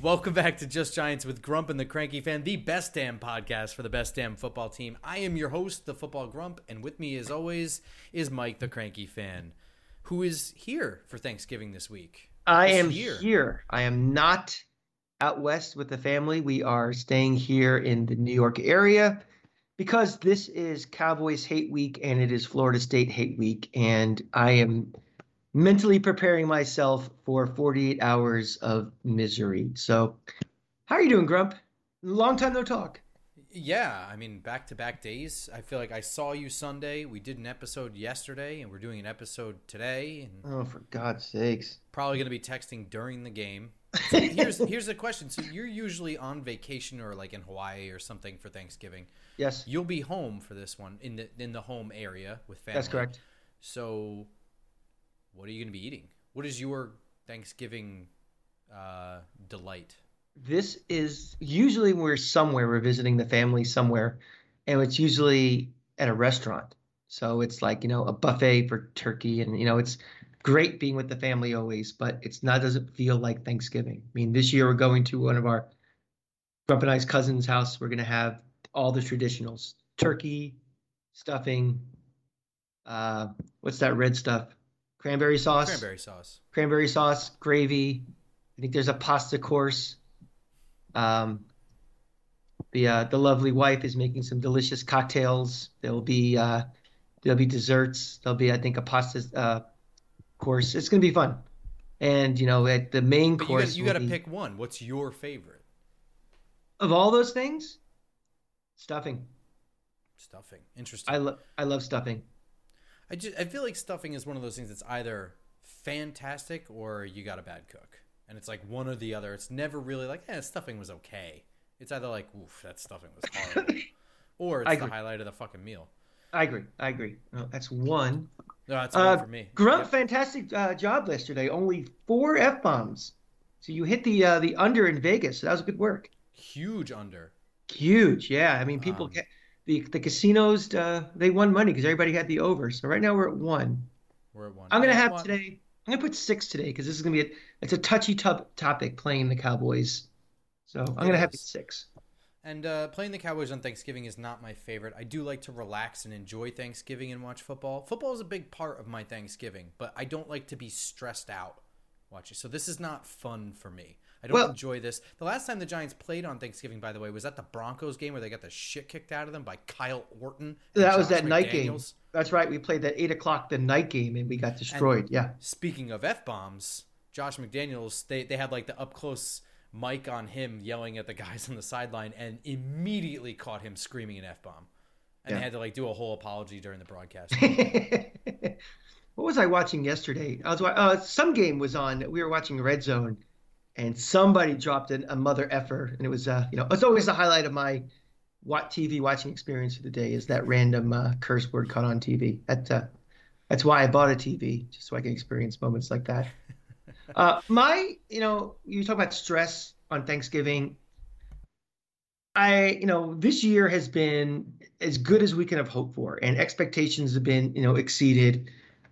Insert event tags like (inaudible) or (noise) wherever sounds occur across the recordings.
Welcome back to Just Giants with Grump and the Cranky Fan, the best damn podcast for the best damn football team. I am your host, the Football Grump, and with me, as always, is Mike the Cranky Fan, who is here for Thanksgiving this week. I am here. here. I am not out west with the family. We are staying here in the New York area because this is Cowboys Hate Week and it is Florida State Hate Week, and I am mentally preparing myself for 48 hours of misery. So, how are you doing, Grump? Long time no talk. Yeah, I mean, back to back days. I feel like I saw you Sunday. We did an episode yesterday, and we're doing an episode today. And oh, for God's sakes! Probably going to be texting during the game. (laughs) So here's here's the question. So you're usually on vacation or like in Hawaii or something for Thanksgiving. Yes. You'll be home for this one in the in the home area with family. That's correct. So what are you going to be eating? What is your Thanksgiving uh, delight? This is usually we're somewhere, we're visiting the family somewhere, and it's usually at a restaurant. So it's like, you know, a buffet for turkey. And, you know, it's great being with the family always, but it's not, doesn't feel like Thanksgiving. I mean, this year we're going to one of our Grump and I's cousin's house. We're going to have all the traditionals turkey, stuffing, uh, what's that red stuff? Cranberry sauce, cranberry sauce, cranberry sauce, gravy. I think there's a pasta course. Um, the uh, the lovely wife is making some delicious cocktails. There'll be uh, there'll be desserts. There'll be I think a pasta uh, course. It's gonna be fun. And you know, at the main but course, you got to pick one. What's your favorite of all those things? Stuffing. Stuffing. Interesting. I love I love stuffing. I just I feel like stuffing is one of those things that's either fantastic or you got a bad cook, and it's like one or the other. It's never really like, eh, stuffing was okay. It's either like, oof, that stuffing was horrible, (laughs) or it's the highlight of the fucking meal. I agree. I agree. No, that's one. No, that's uh, one for me. Grump, yep. fantastic uh, job yesterday. Only four f bombs. So you hit the uh, the under in Vegas. So that was good work. Huge under. Huge. Yeah. I mean, people um, get the the casinos uh, they won money because everybody had the over. So right now we're at one. We're at one. I'm gonna have one. today. I'm gonna put six today because this is gonna be a it's a touchy top topic playing the Cowboys. So I'm it gonna is. have six. And uh, playing the Cowboys on Thanksgiving is not my favorite. I do like to relax and enjoy Thanksgiving and watch football. Football is a big part of my Thanksgiving, but I don't like to be stressed out watching. So this is not fun for me. I don't well, enjoy this. The last time the Giants played on Thanksgiving, by the way, was at the Broncos game where they got the shit kicked out of them by Kyle Orton. That was that McDaniels. night game. That's right. We played that eight o'clock the night game and we got destroyed. And yeah. Speaking of f bombs, Josh McDaniels, they they had like the up close mic on him yelling at the guys on the sideline and immediately caught him screaming an f bomb, and yeah. they had to like do a whole apology during the broadcast. (laughs) what was I watching yesterday? I was uh, some game was on. We were watching Red Zone and somebody dropped in a mother effer, and it was uh, you know it's always the highlight of my what TV watching experience of the day is that random uh, curse word caught on TV. That uh, that's why I bought a TV just so I can experience moments like that. (laughs) uh, my you know you talk about stress on Thanksgiving. I you know this year has been as good as we can have hoped for, and expectations have been you know exceeded.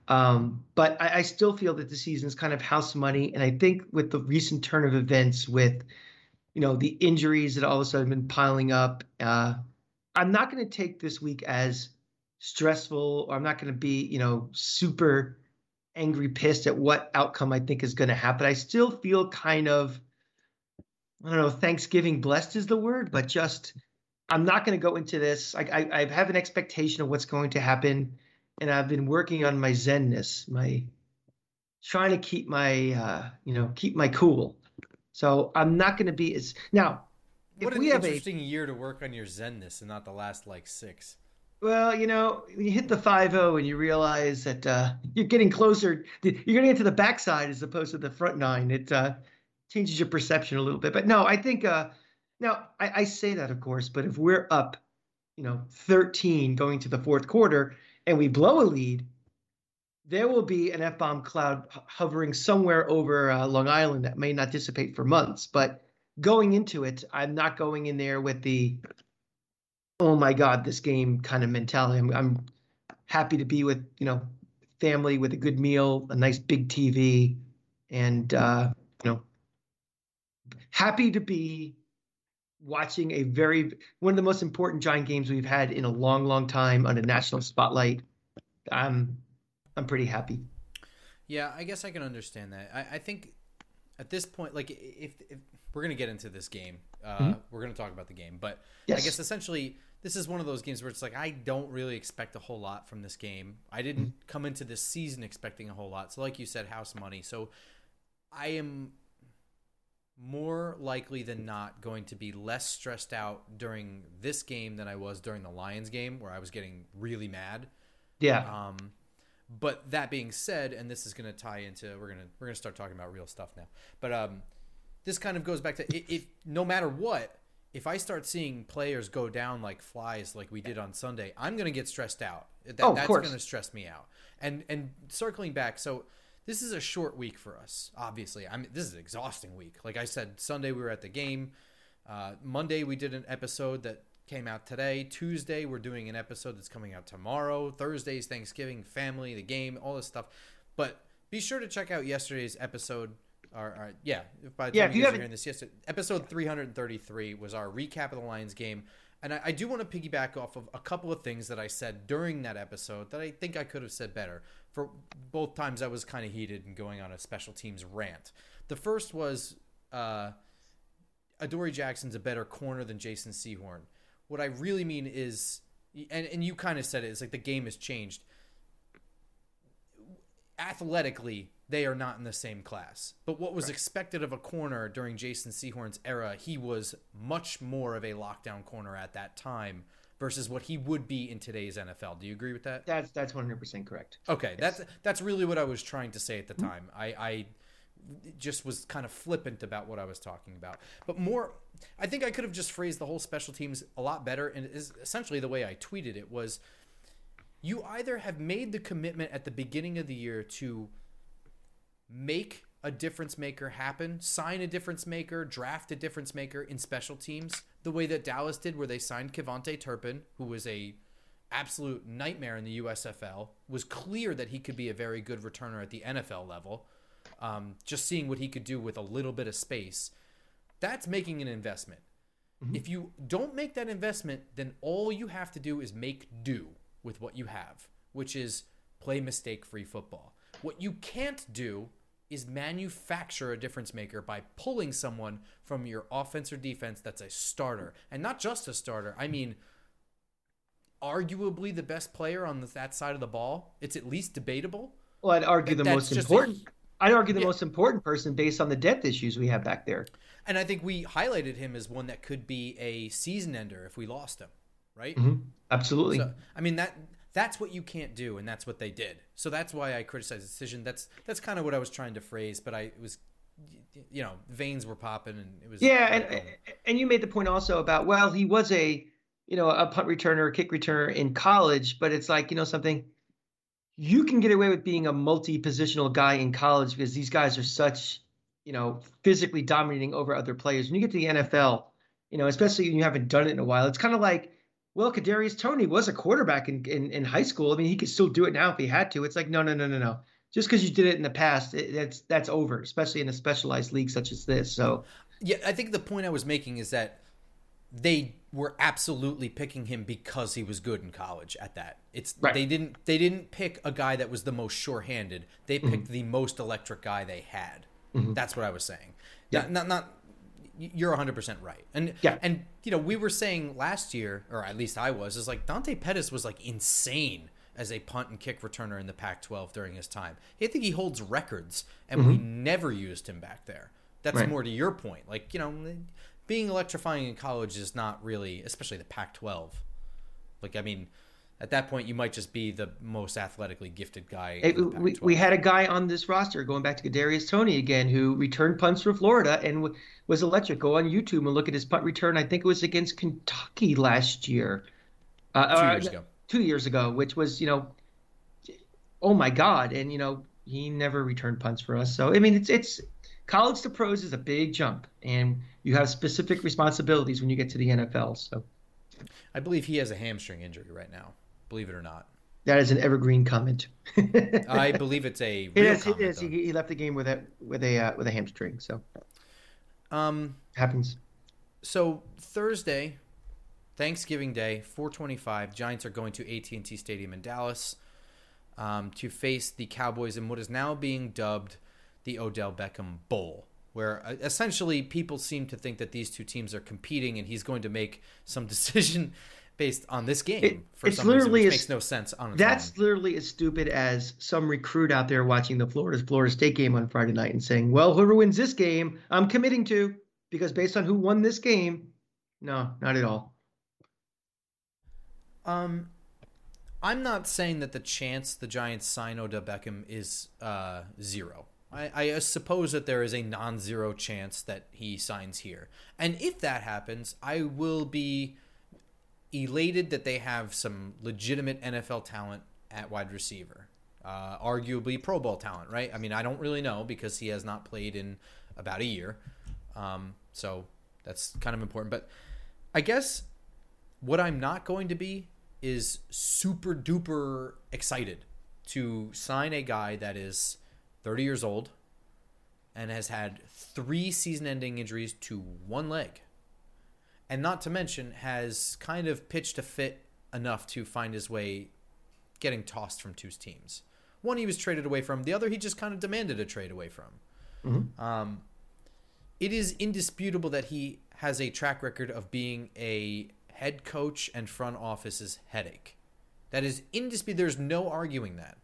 Um, but I, I, still feel that the season is kind of house money, and I think with the recent turn of events, with you know the injuries that all of a sudden have been piling up, uh, I'm not going to take this week as stressful, or I'm not going to be you know super angry, pissed at what outcome I think is going to happen. I still feel kind of I don't know, Thanksgiving blessed is the word, but just I'm not going to go into this. I, I, I have an expectation of what's going to happen and I've been working on my zenness, my trying to keep my uh, you know keep my cool. So I'm not going to be as now. What an interesting a, year to work on your zenness and not the last like six. Well, you know, when you hit the five zero and you realize that uh, you're getting closer, you're going to get to the backside as opposed to the front nine. It uh, changes your perception a little bit. But no, I think uh, now I, I say that of course, but if we're up you know, 13 going to the fourth quarter and we blow a lead, there will be an F bomb cloud hovering somewhere over uh, Long Island that may not dissipate for months. But going into it, I'm not going in there with the, oh my God, this game kind of mentality. I'm, I'm happy to be with, you know, family with a good meal, a nice big TV, and, uh, you know, happy to be watching a very one of the most important giant games we've had in a long long time on a national spotlight i'm i'm pretty happy yeah i guess i can understand that i, I think at this point like if, if we're gonna get into this game uh, mm-hmm. we're gonna talk about the game but yes. i guess essentially this is one of those games where it's like i don't really expect a whole lot from this game i didn't mm-hmm. come into this season expecting a whole lot so like you said house money so i am more likely than not going to be less stressed out during this game than I was during the Lions game where I was getting really mad. Yeah. Um but that being said, and this is going to tie into we're going to we're going to start talking about real stuff now. But um this kind of goes back to if no matter what, if I start seeing players go down like flies like we did on Sunday, I'm going to get stressed out. That, oh, that's going to stress me out. And and circling back, so this is a short week for us. Obviously, I mean this is an exhausting week. Like I said, Sunday we were at the game. Uh, Monday we did an episode that came out today. Tuesday we're doing an episode that's coming out tomorrow. Thursday's Thanksgiving, family, the game, all this stuff. But be sure to check out yesterday's episode. Or, or yeah, by the yeah, time you guys are hearing this, yesterday, episode 333 was our recap of the Lions game. And I, I, do want to piggyback off of a couple of things that I said during that episode that I think I could have said better. For both times, I was kind of heated and going on a special teams rant. The first was uh, Adoree Jackson's a better corner than Jason Sehorn. What I really mean is, and, and you kind of said it, it's like the game has changed. Athletically, they are not in the same class. But what was expected of a corner during Jason Sehorn's era, he was much more of a lockdown corner at that time versus what he would be in today's NFL. Do you agree with that? That's that's 100% correct. Okay, yes. that's that's really what I was trying to say at the mm-hmm. time. I, I just was kind of flippant about what I was talking about. But more I think I could have just phrased the whole special teams a lot better and is essentially the way I tweeted it was you either have made the commitment at the beginning of the year to make a difference maker happen, sign a difference maker, draft a difference maker in special teams, the way that Dallas did, where they signed KaVontae Turpin, who was a absolute nightmare in the USFL, was clear that he could be a very good returner at the NFL level. Um, just seeing what he could do with a little bit of space, that's making an investment. Mm-hmm. If you don't make that investment, then all you have to do is make do with what you have, which is play mistake free football. What you can't do is manufacture a difference maker by pulling someone from your offense or defense that's a starter. And not just a starter, I mean, arguably the best player on the, that side of the ball. It's at least debatable. Well, I'd argue the most important. i I'd argue the yeah. most important person based on the depth issues we have back there. And I think we highlighted him as one that could be a season ender if we lost him, right? Mm-hmm. Absolutely. So, I mean that that's what you can't do, and that's what they did. So that's why I criticize the decision. That's that's kind of what I was trying to phrase, but I it was you know veins were popping and it was yeah and and you made the point also about well he was a you know a punt returner kick returner in college but it's like you know something you can get away with being a multi-positional guy in college because these guys are such you know physically dominating over other players when you get to the nfl you know especially when you haven't done it in a while it's kind of like well, Kadarius Toney was a quarterback in, in, in high school. I mean, he could still do it now if he had to. It's like, no, no, no, no, no. Just because you did it in the past, it, that's that's over, especially in a specialized league such as this. So, yeah, I think the point I was making is that they were absolutely picking him because he was good in college. At that, it's right. they didn't they didn't pick a guy that was the most sure-handed. They picked mm-hmm. the most electric guy they had. Mm-hmm. That's what I was saying. Yeah, not, not not you're 100% right. And yeah. and you know, we were saying last year or at least I was is like Dante Pettis was like insane as a punt and kick returner in the Pac-12 during his time. I think he holds records and mm-hmm. we never used him back there. That's right. more to your point. Like, you know, being electrifying in college is not really, especially the Pac-12. Like I mean, at that point, you might just be the most athletically gifted guy. It, we, we had a guy on this roster going back to Kadarius Toney again, who returned punts for Florida and w- was electric. Go on YouTube and look at his punt return. I think it was against Kentucky last year. Uh, two years ago. Two years ago, which was you know, oh my god, and you know he never returned punts for us. So I mean, it's it's college to pros is a big jump, and you have specific responsibilities when you get to the NFL. So I believe he has a hamstring injury right now. Believe it or not. that is an evergreen comment. (laughs) I believe it's a It real is. It comment, is. though. He, he left the game with a with a uh, with a hamstring. So Um, happens. so Thursday, Thanksgiving Day, 425, Giants are going to AT&T Stadium in Dallas um, to face the Cowboys in what is now being dubbed the Odell Beckham Bowl, where uh, essentially people seem to think that these two teams are competing and he's going to make some (laughs) decision based on this game It- for it's some reason, literally which as- makes no sense on That's own. literally as stupid as some recruit out there watching the Florida Florida State game on Friday night and saying, "Well, whoever wins this game, I'm committing to because based on who won this game." No, not at all. Um, I'm not saying that the chance the Giants sign Odell Beckham is uh, zero. I, I suppose that there is a non-zero chance that he signs here, and if that happens, I will be elated that they have some legitimate NFL talent at wide receiver, uh, arguably Pro Bowl talent, right? I mean, I don't really know because he has not played in about a year, um, so that's kind of important. But I guess what I'm not going to be is super duper excited to sign a guy that is 30 years old and has had three season ending injuries to one leg. And not to mention, has kind of pitched a fit enough to find his way getting tossed from two teams. One he was traded away from, the other he just kind of demanded a trade away from. Um, it is indisputable that he has a track record of being a head coach and front office's headache. That is indisputable. There's no arguing that.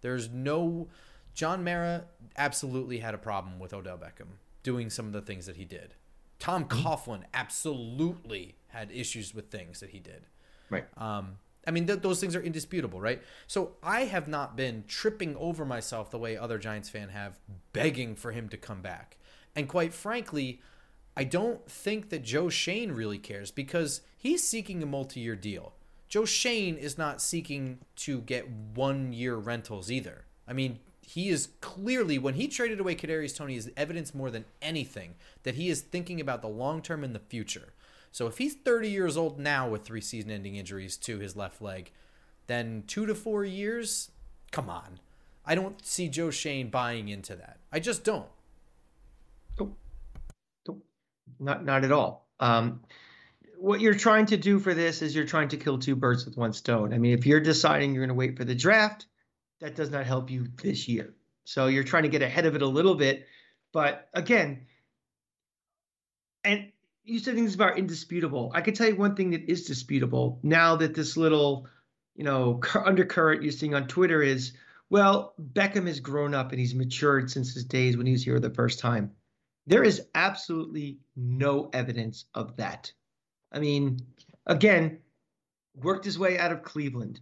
There's no. John Mara absolutely had a problem with Odell Beckham doing some of the things that he did. Tom Coughlin absolutely had issues with things that he did. Right. Um, I mean, th- those things are indisputable, right? So I have not been tripping over myself the way other Giants fan have, begging for him to come back. And quite frankly, I don't think that Joe Schoen really cares because he's seeking a multi-year deal. Joe Schoen is not seeking to get one-year rentals either. I mean, he is clearly when he traded away Kadarius Toney is evidence more than anything that he is thinking about the long term and the future. So if he's 30 years old now with three season-ending injuries to his left leg, then two to four years, come on. I don't see Joe Schoen buying into that. I just don't. Nope. Nope. Not not at all. Um, what you're trying to do for this is you're trying to kill two birds with one stone. I mean, if you're deciding you're going to wait for the draft, that does not help you this year. So you're trying to get ahead of it a little bit. But again, and you said things about indisputable. I could tell you one thing that is disputable now that this little, you know, undercurrent you're seeing on Twitter is, well, Beckham has grown up and he's matured since his days when he was here the first time. There is absolutely no evidence of that. I mean, again, worked his way out of Cleveland.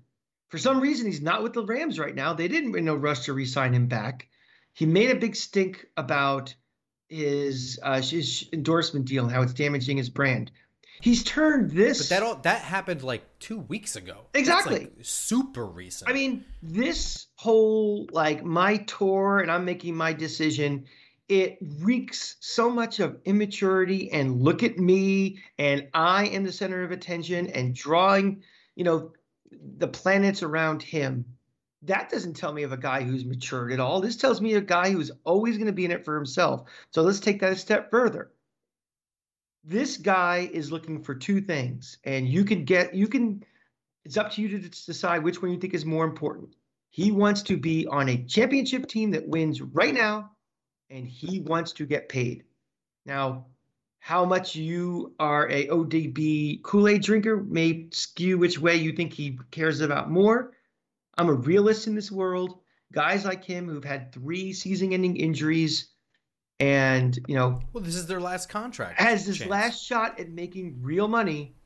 For some reason, he's not with the Rams right now. They didn't in no rush to re-sign him back. He made a big stink about his uh, his endorsement deal and how it's damaging his brand. He's turned this. But that all that happened like two weeks ago. Exactly. like, super recent. I mean, this whole like my tour and I'm making my decision, it reeks so much of immaturity and look at me and I am the center of attention and drawing, you know, the planets around him. That doesn't tell me of a guy who's matured at all. This tells me a guy who's always going to be in it for himself. So let's take that a step further. This guy is looking for two things, and you can get you can it's up to you to decide which one you think is more important. He wants to be on a championship team that wins right now, and he wants to get paid. Now, how much you are a ODB Kool-Aid drinker may skew which way you think he cares about more. I'm a realist in this world. Guys like him who've had three season-ending injuries and, you know, well, this is their last contract. has his chance. last shot at making real money,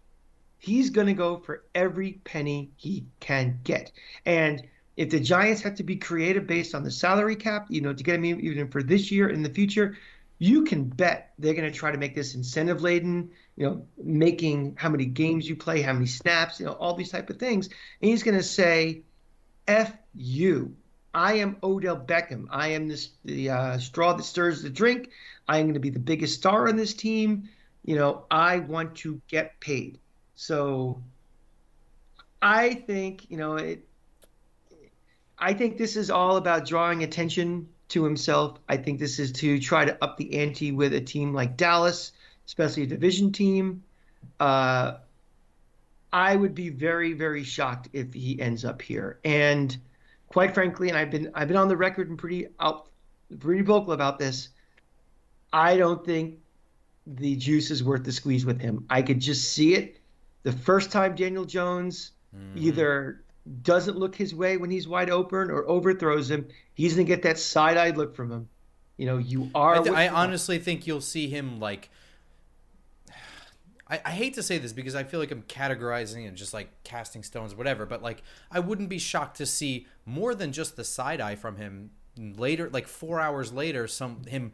he's going to go for every penny he can get. And if the Giants have to be creative based on the salary cap, you know, to get him even for this year and the future, you can bet they're going to try to make this incentive laden, you know, making how many games you play, how many snaps, you know, all these type of things. And he's going to say, "F you." I am Odell Beckham. I am this the uh, straw that stirs the drink. I am going to be the biggest star on this team. You know, I want to get paid. So I think, you know, it I think this is all about drawing attention to himself. I think this is to try to up the ante with a team like Dallas, especially a division team. Uh, I would be very, very shocked if he ends up here. And quite frankly, and I've been I've been on the record and pretty out pretty vocal about this. I don't think the juice is worth the squeeze with him. I could just see it. The first time Daniel Jones mm-hmm. either doesn't look his way when he's wide open or overthrows him, he's gonna get that side-eyed look from him. You know, you are. I, th- I honestly think you'll see him like. (sighs) I, I hate to say this because I feel like I'm categorizing and just like casting stones, whatever. But like, I wouldn't be shocked to see more than just the side eye from him later, like four hours later, some him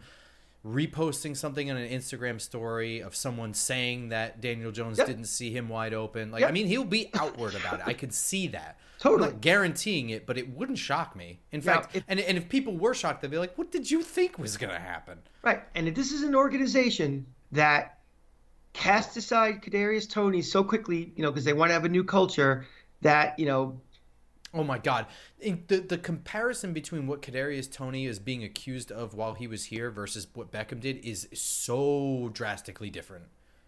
reposting something on an Instagram story of someone saying that Daniel Jones yep. didn't see him wide open. Like, yep. I mean, he'll be outward about it. I could see that. Totally. I'm not guaranteeing it, but it wouldn't shock me. In fact, if, and, and if people were shocked, they'd be like, what did you think was going to happen? Right. And if this is an organization that cast aside Kadarius Toney so quickly, you know, because they want to have a new culture that, you know, Oh my God! The the comparison between what Kadarius Toney is being accused of while he was here versus what Beckham did is so drastically different.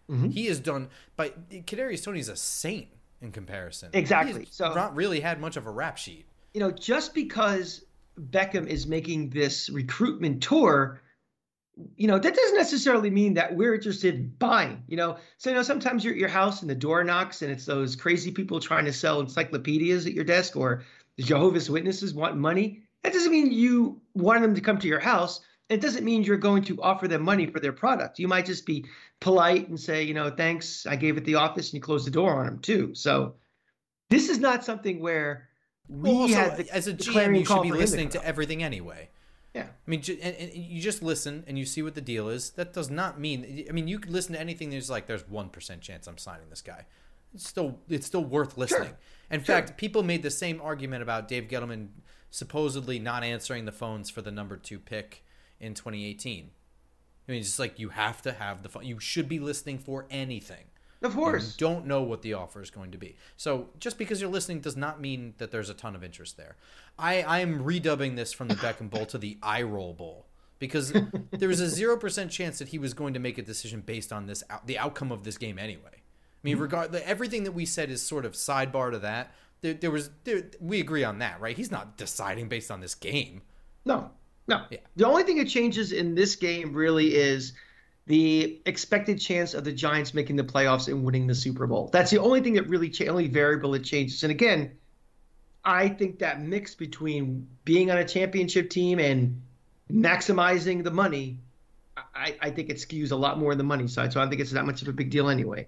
Mm-hmm. He has done, but Kadarius Toney is a saint in comparison. Exactly. so not really had much of a rap sheet. You know, just because Beckham is making this recruitment tour, you know, that doesn't necessarily mean that we're interested in buying. You know, so you know sometimes you're at your house and the door knocks and it's those crazy people trying to sell encyclopedias at your desk or the Jehovah's Witnesses want money. That doesn't mean you want them to come to your house. It doesn't mean you're going to offer them money for their product. You might just be polite and say, you know, thanks, I gave it the office, and you close the door on them too. So this is not something where we well, also, as a GM, you should be listening to everything anyway. Yeah. I mean, and, and, you just listen and you see what the deal is. That does not mean. I mean, you could listen to anything. There's like there's one percent chance I'm signing this guy. It's still it's still worth listening. Sure. In sure. fact, people made the same argument about Dave Gettleman supposedly not answering the phones for the number two pick in 2018. I mean, it's just like you have to have the phone. You should be listening for anything. Of course. You don't know what the offer is going to be. So just because you're listening does not mean that there's a ton of interest there. I, I'm redubbing this from the Beckham Bowl to the (laughs) eye roll bowl because there was a 0% chance that he was going to make a decision based on this the outcome of this game anyway. I mean, mm-hmm. regard everything that we said is sort of sidebar to that. There, there was there, we agree on that, right? He's not deciding based on this game. No, no. Yeah. The only thing that changes in this game really is – the expected chance of the Giants making the playoffs and winning the Super Bowl. That's the only thing that really, cha- only variable that changes. And again, I think that mix between being on a championship team and maximizing the money, I, I think it skews a lot more on the money side. So I don't think it's that much of a big deal anyway.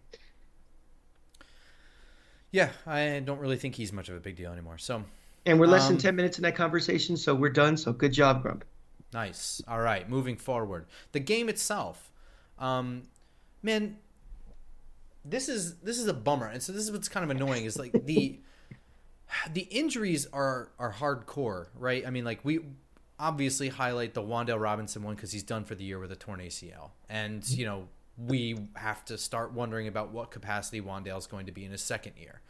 Yeah, I don't really think he's much of a big deal anymore. So, and we're less um, than ten minutes in that conversation, so we're done. So good job, Grump. Nice. All right, moving forward. The game itself. Um, man, this is this is a bummer, and so this is what's kind of annoying is like the (sighs) the injuries are are hardcore, right? I mean, like we obviously highlight the Wan'Dale Robinson one because he's done for the year with a torn ACL, and you know we have to start wondering about what capacity Wan'Dale is going to be in his second year.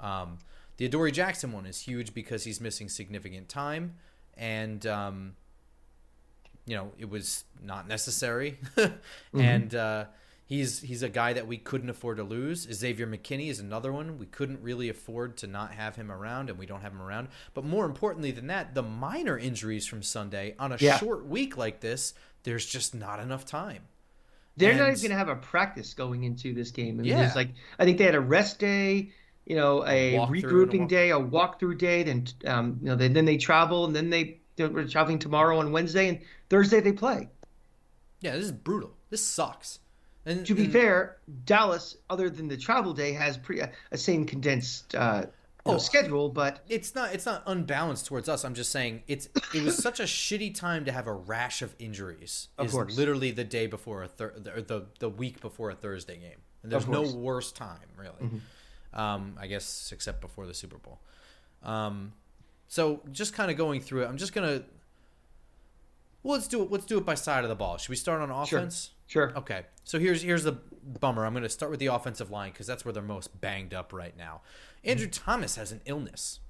Um, the Adoree Jackson one is huge because he's missing significant time, and um, you know it was not necessary, (laughs) mm-hmm. and uh, he's he's a guy that we couldn't afford to lose. Xavier McKinney is another one we couldn't really afford to not have him around, and we don't have him around. But more importantly than that, the minor injuries from Sunday on a yeah. short week like this, there's just not enough time. They're and, not even going to have a practice going into this game. And yeah, like I think they had a rest day you know, a, regrouping day, a walkthrough day. Then, um, you know, they, then they travel and then they they're traveling tomorrow on Wednesday, and Thursday they play. Yeah, this is brutal. This sucks. And to be and, fair, Dallas, other than the travel day, has pretty a, a same condensed uh, oh, know, schedule, but it's not it's not unbalanced towards us. I'm just saying it's it was such a shitty time to have a rash of injuries. Of course, literally the day before a thir- the, the the week before a Thursday game. And there's no worse time, really. Mhm. Um, I guess except before the Super Bowl. Um, so just kind of going through it, I'm just gonna. Well, let's do it. Let's do it by side of the ball. Should we start on offense? Sure. sure. Okay. So here's here's the bummer. I'm going to start with the offensive line because that's where they're most banged up right now. Andrew Thomas has an illness.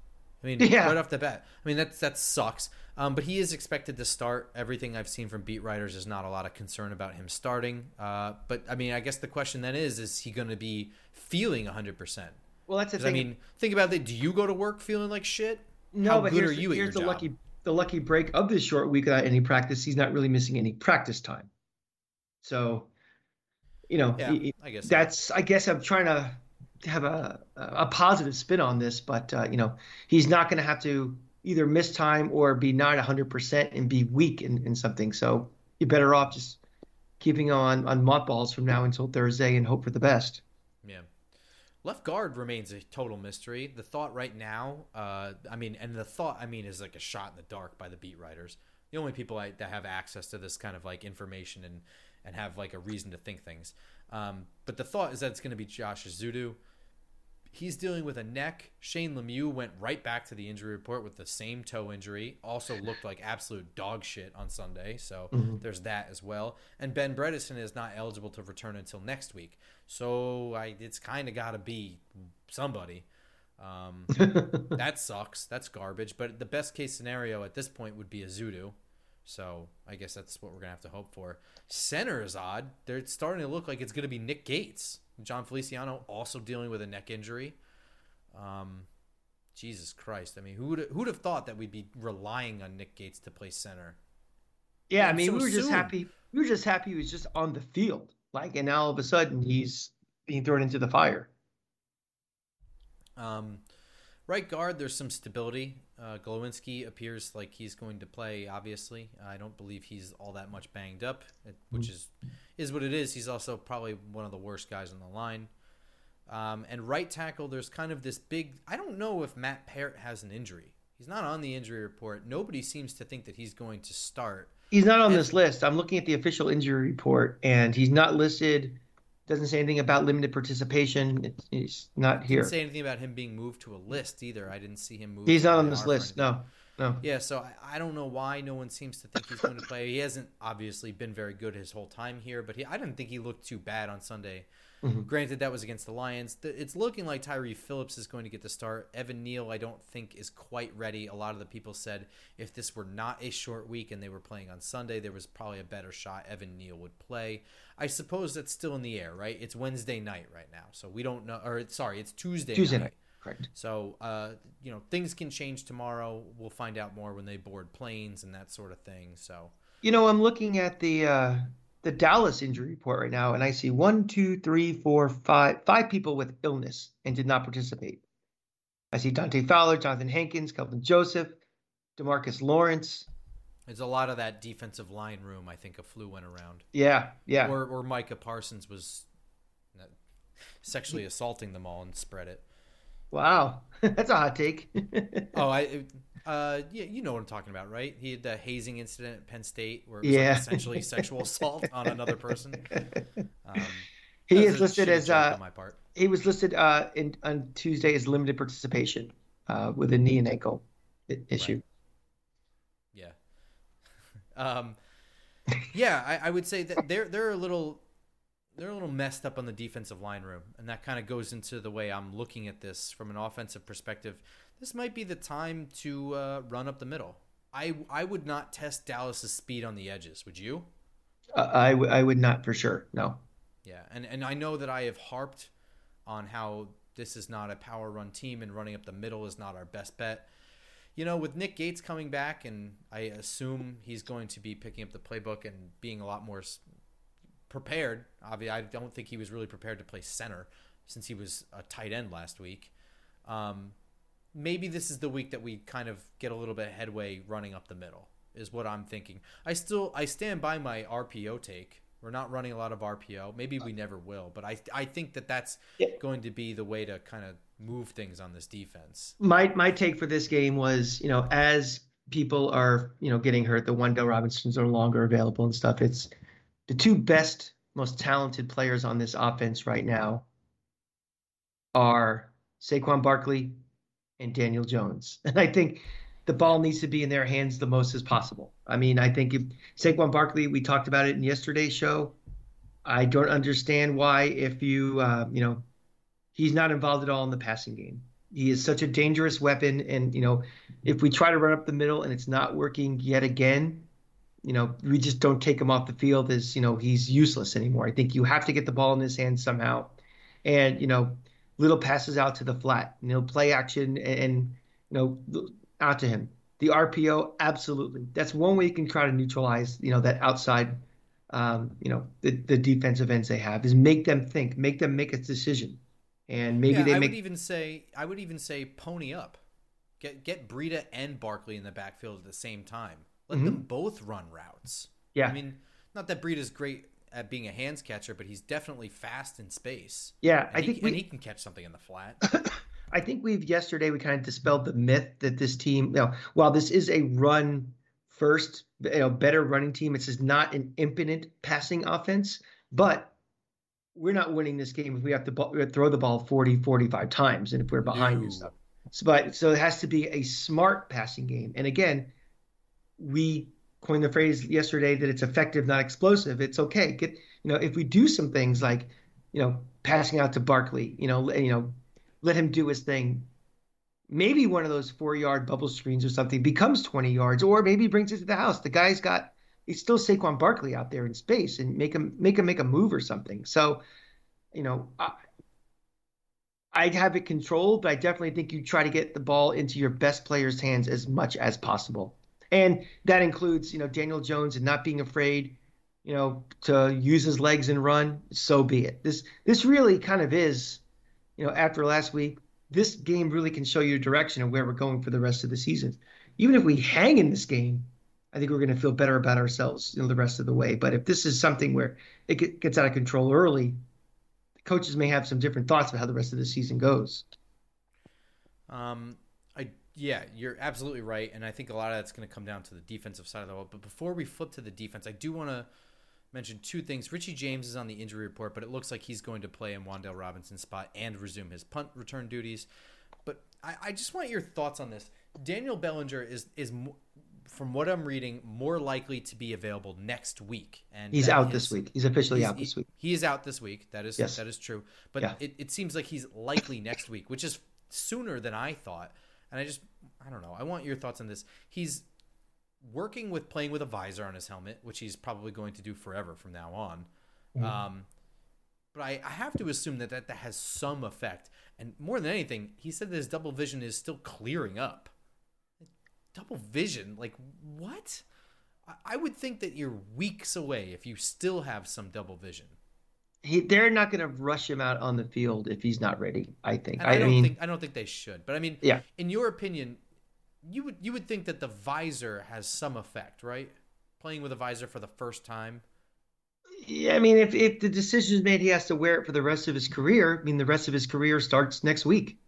I mean, Yeah. right off the bat. I mean, that's that sucks. Um, but he is expected to start. Everything I've seen from beat writers is not a lot of concern about him starting. Uh, but I mean, I guess the question then is: Is he going to be feeling 100? percent Well, that's the Because I mean, think about it. Do you go to work feeling like shit? No, how but good here's, are you here's the job? lucky the lucky break of this short week without any practice. He's not really missing any practice time. So, you know, Yeah, he- I guess so. that's I guess I'm trying to have a a positive spin on this, but uh, you know, he's not going to have to either miss time or be not 100% and be weak in, in something. So you're better off just keeping on on mothballs from now until Thursday and hope for the best. Left guard remains a total mystery. The thought right now, uh, I mean, and the thought, I mean, is like a shot in the dark by the beat writers. The only people I, that have access to this kind of like information and and have like a reason to think things. Um, but the thought is that it's going to be Josh Ezeudu. He's dealing with a neck. Shane Lemieux went right back to the injury report with the same toe injury. Also looked like absolute dog shit on Sunday. So there's that as well. And Ben Bredeson is not eligible to return until next week. So I, it's kind of got to be somebody. Um, (laughs) that sucks. That's garbage. But the best case scenario at this point would be Ezeudu. So I guess that's what we're gonna have to hope for. Center is odd. They're starting to look like it's gonna be Nick Gates. Jon Feliciano also dealing with a neck injury. Um, Jesus Christ! I mean, who would who'd have thought that we'd be relying on Nick Gates to play center? Yeah, I mean, so we were just happy. We were just happy he was just on the field, like, and now all of a sudden he's being thrown into the fire. Um, right guard, there's some stability. Uh, Glowinski appears like he's going to play. Obviously, I don't believe he's all that much banged up, which is is what it is. He's also probably one of the worst guys on the line. Um, and right tackle, there's kind of this big. I don't know if Matt Parrott has an injury. He's not on the injury report. Nobody seems to think that he's going to start. He's not on And- this list. I'm looking at the official injury report, and he's not listed. Doesn't say anything about limited participation. It's, he's not here. Didn't say anything about him being moved to a list either. I didn't see him move. He's not on this list. No, no. Yeah, so I, I don't know why no one seems to think he's going to play. He hasn't obviously been very good his whole time here, but he, I didn't think he looked too bad on Sunday. Mhm. Granted, that was against the Lions. It's looking like Tyre Phillips is going to get the start. Evan Neal, I don't think, is quite ready. A lot of the people said if this were not a short week and they were playing on Sunday, there was probably a better shot Evan Neal would play. I suppose that's still in the air, right? It's Wednesday night right now, so we don't know. Or sorry, it's Tuesday. Tuesday night. night. Correct. So, uh, you know, things can change tomorrow. We'll find out more when they board planes and that sort of thing. So, You know, I'm looking at the uh, the Dallas injury report right now, and I see one, two, three, four, five, five people with illness and did not participate. I see Dante Fowler, Jonathan Hankins, Kelvin Joseph, Demarcus Lawrence. it's a lot of that defensive line room. I think a flu went around, Yeah, yeah. or or Micah Parsons was sexually assaulting them all and spread it. Wow, (laughs) that's a hot take. (laughs) Oh, I, uh, yeah, you know what I'm talking about, right? He had the hazing incident at Penn State where it was like, essentially sexual assault on another person. (laughs) Um, he is listed as uh, my part. he was listed uh, in on Tuesday as limited participation uh, with a knee and ankle issue. Yeah. (laughs) um, yeah, I, I would say that they're they're a little they're a little messed up on the defensive line room, and that kind of goes into the way I'm looking at this from an offensive perspective. This might be the time to uh, run up the middle. I I would not test Dallas's speed on the edges. Would you? Uh, I w- I would not for sure. No. Yeah, and and I know that I have harped on how this is not a power run team and running up the middle is not our best bet. You know, with Nick Gates coming back, and I assume he's going to be picking up the playbook and being a lot more prepared. Obviously, I don't think he was really prepared to play center since he was a tight end last week. Um, maybe this is the week that we kind of get a little bit of headway running up the middle. Is what I'm thinking. I still I stand by my RPO take. We're not running a lot of RPO. Maybe we never will, but I I think that that's Yeah. going to be the way to kind of move things on this defense. my my take for this game was, you know, as people are, you know, getting hurt, the Wan'Dale Robinsons are no longer available and stuff. It's the two best, most talented players on this offense right now are Saquon Barkley and Daniel Jones. (laughs) And I think the ball needs to be in their hands the most as possible. I mean, I think if Saquon Barkley, we talked about it in yesterday's show. I don't understand why, if you, uh, you know, he's not involved at all in the passing game. He is such a dangerous weapon. And, you know, if we try to run up the middle and it's not working yet again, you know, we just don't take him off the field as, you know, he's useless anymore. I think you have to get the ball in his hands somehow. And, you know, little passes out to the flat, you know, play action and, and you know, out to him. The RPO, absolutely. That's one way you can try to neutralize, you know, that outside, um, you know, the, the defensive ends they have is make them think, make them make a decision, and maybe yeah, they I make. would even say I would even say pony up, get get Breida and Barkley in the backfield at the same time. Let mm-hmm. them both run routes. Yeah, I mean, not that Breida's great at being a hands catcher, but he's definitely fast in space. Yeah, and I he, think we, and he can catch something in the flat. (coughs) I think we've yesterday we kind of dispelled the myth that this team, you know, while this is a run first, you know, better running team, it's just not an impotent passing offense. But we're not winning this game if we have to ball, throw the ball 40, 45 times and if we're behind no. and stuff. So, but so it has to be a smart passing game. And again, we coined the phrase yesterday that it's effective, not explosive. It's okay. Get you know, if we do some things like, you know, passing out to Barkley, you know, you know, let him do his thing. Maybe one of those four yard bubble screens or something becomes 20 yards, or maybe brings it to the house. The guy's got he's still Saquon Barkley out there in space and make him make him make a move or something. So, you know, I, I'd have it controlled, but I definitely think you try to get the ball into your best player's hands as much as possible. And that includes, you know, Daniel Jones and not being afraid, you know, to use his legs and run. So be it. This this really kind of is you know, after last week, this game really can show you a direction of where we're going for the rest of the season. Even if we hang in this game, I think we're going to feel better about ourselves, you know, the rest of the way. But if this is something where it gets out of control early, coaches may have some different thoughts about how the rest of the season goes. Um, yeah, you're absolutely right, and I think a lot of that's going to come down to the defensive side of the ball. But before we flip to the defense, I do want to mention two things. Richie James is on the injury report, but it looks like he's going to play in Wan'Dale Robinson's spot and resume his punt return duties. But I, I just want your thoughts on this. Daniel Bellinger is is from what I'm reading more likely to be available next week, and he's out this week. He's officially he's, out this week. He, he, is out this week. That is yes. that is true. But yeah. it, it seems like he's likely next week, which is sooner than I thought. And I just I don't know. I want your thoughts on this. He's working with playing with a visor on his helmet, which he's probably going to do forever from now on. Mm-hmm. Um, but I, I, have to assume that, that that has some effect. And more than anything, he said that his double vision is still clearing up. Double vision? Like, what? I, I would think that you're weeks away if you still have some double vision. He, they're not going to rush him out on the field if he's not ready. I think. I, I, don't mean, think I don't think they should. But I mean, yeah. In your opinion, you would you would think that the visor has some effect, right? Playing with a visor for the first time. Yeah, I mean, if if the decision is made, he has to wear it for the rest of his career. I mean, the rest of his career starts next week,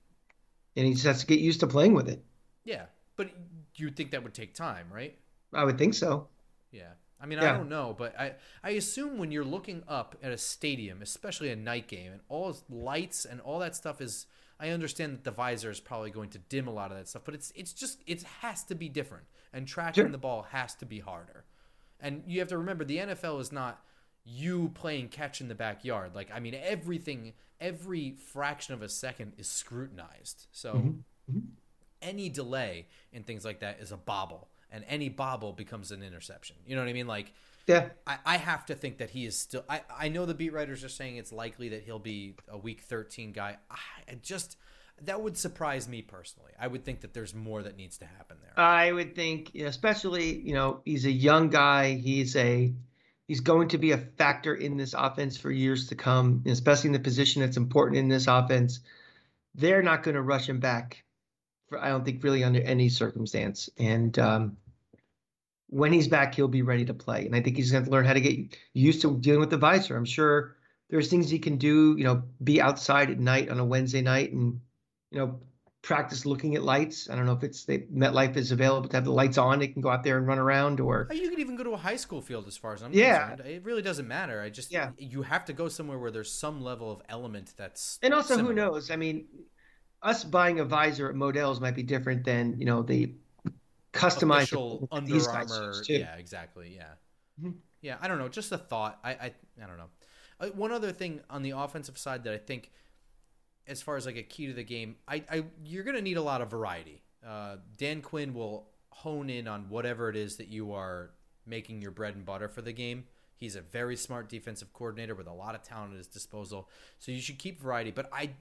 and he just has to get used to playing with it. Yeah, but you'd think that would take time, right? I would think so. Yeah. I mean, yeah. I don't know, but I, I assume when you're looking up at a stadium, especially a night game, and all lights and all that stuff is I understand that the visor is probably going to dim a lot of that stuff, but it's it's just it has to be different, and tracking sure. the ball has to be harder. And you have to remember the NFL is not you playing catch in the backyard. Like I mean, everything, every fraction of a second is scrutinized. So mm-hmm. Mm-hmm. any delay in things like that is a bobble, and any bobble becomes an interception. You know what I mean? Like yeah. I, I have to think that he is still. I, I know the beat writers are saying it's likely that he'll be a week 13 guy. I, I just. That would surprise me personally. I would think that there's more that needs to happen there. I would think, especially, you know, he's a young guy. He's a he's going to be a factor in this offense for years to come, especially in the position that's important in this offense. They're not going to rush him back I don't think really under any circumstance. And um, when he's back, he'll be ready to play. And I think he's going to learn how to get used to dealing with the visor. I'm sure there's things he can do, you know, be outside at night on a Wednesday night and, you know, practice looking at lights. I don't know if it's they MetLife is available to have the lights on. They can go out there and run around, or You could even go to a high school field, as far as I'm Yeah. concerned. It really doesn't matter. I just Yeah. you have to go somewhere where there's some level of element that's and also who knows? I mean, us buying a visor at Modell's might be different than you know the customized Under Armour. Yeah, exactly. Yeah, Mhm. yeah. I don't know. Just a thought. I, I, I don't know. Uh, one other thing on the offensive side that I think, as far as like a key to the game, I, I you're gonna need a lot of variety. Uh, Dan Quinn will hone in on whatever it is that you are making your bread and butter for the game. He's a very smart defensive coordinator with a lot of talent at his disposal. So you should keep variety. But I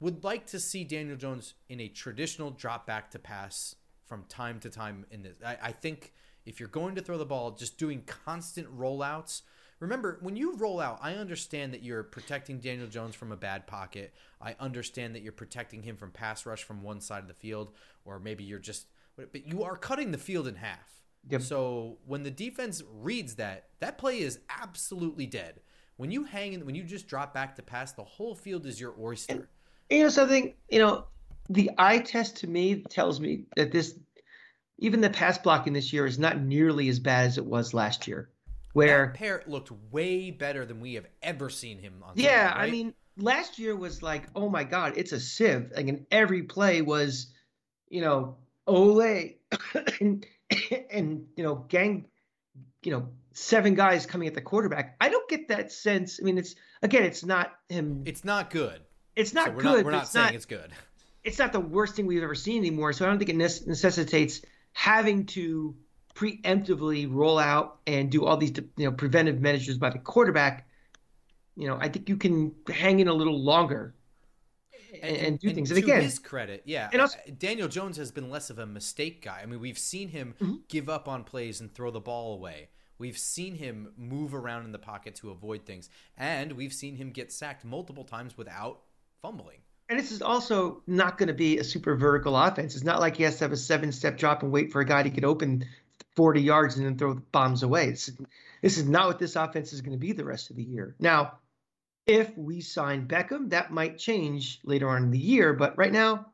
would like to see Daniel Jones in a traditional drop back to pass from time to time in this. I, I think if you're going to throw the ball, just doing constant rollouts. Remember, when you roll out, I understand that you're protecting Daniel Jones from a bad pocket. I understand that you're protecting him from pass rush from one side of the field, or maybe you're just, but you are cutting the field in half. Yep. So when the defense reads that, that play is absolutely dead. When you hang in, when you just drop back to pass, the whole field is your oyster. You know something? You know, the eye test to me tells me that this, even the pass blocking this year is not nearly as bad as it was last year. Where That pair looked way better than we have ever seen him on. Yeah, Sunday, I mean, last year was like, oh my God, it's a sieve. Like, and every play was, you know, Ole (coughs) and, and, you know, gang, you know, seven guys coming at the quarterback. I don't get that sense. I mean, it's, again, it's not him. it's not good. It's not so we're good. Not, we're not it's saying not, it's good. it's not the worst thing we've ever seen anymore. So I don't think it necessitates having to preemptively roll out and do all these you know preventive measures by the quarterback. You know, I think you can hang in a little longer and, and do things. And to again, his credit, yeah, and also- Daniel Jones has been less of a mistake guy. I mean, we've seen him Mhm. give up on plays and throw the ball away. We've seen him move around in the pocket to avoid things, and we've seen him get sacked multiple times without fumbling. and this is also not going to be a super vertical offense. It's not like he has to have a seven step drop and wait for a guy to get open 40 yards and then throw bombs away. This, this is not what this offense is going to be the rest of the year. Now, if we sign Beckham, that might change later on in the year. But right now,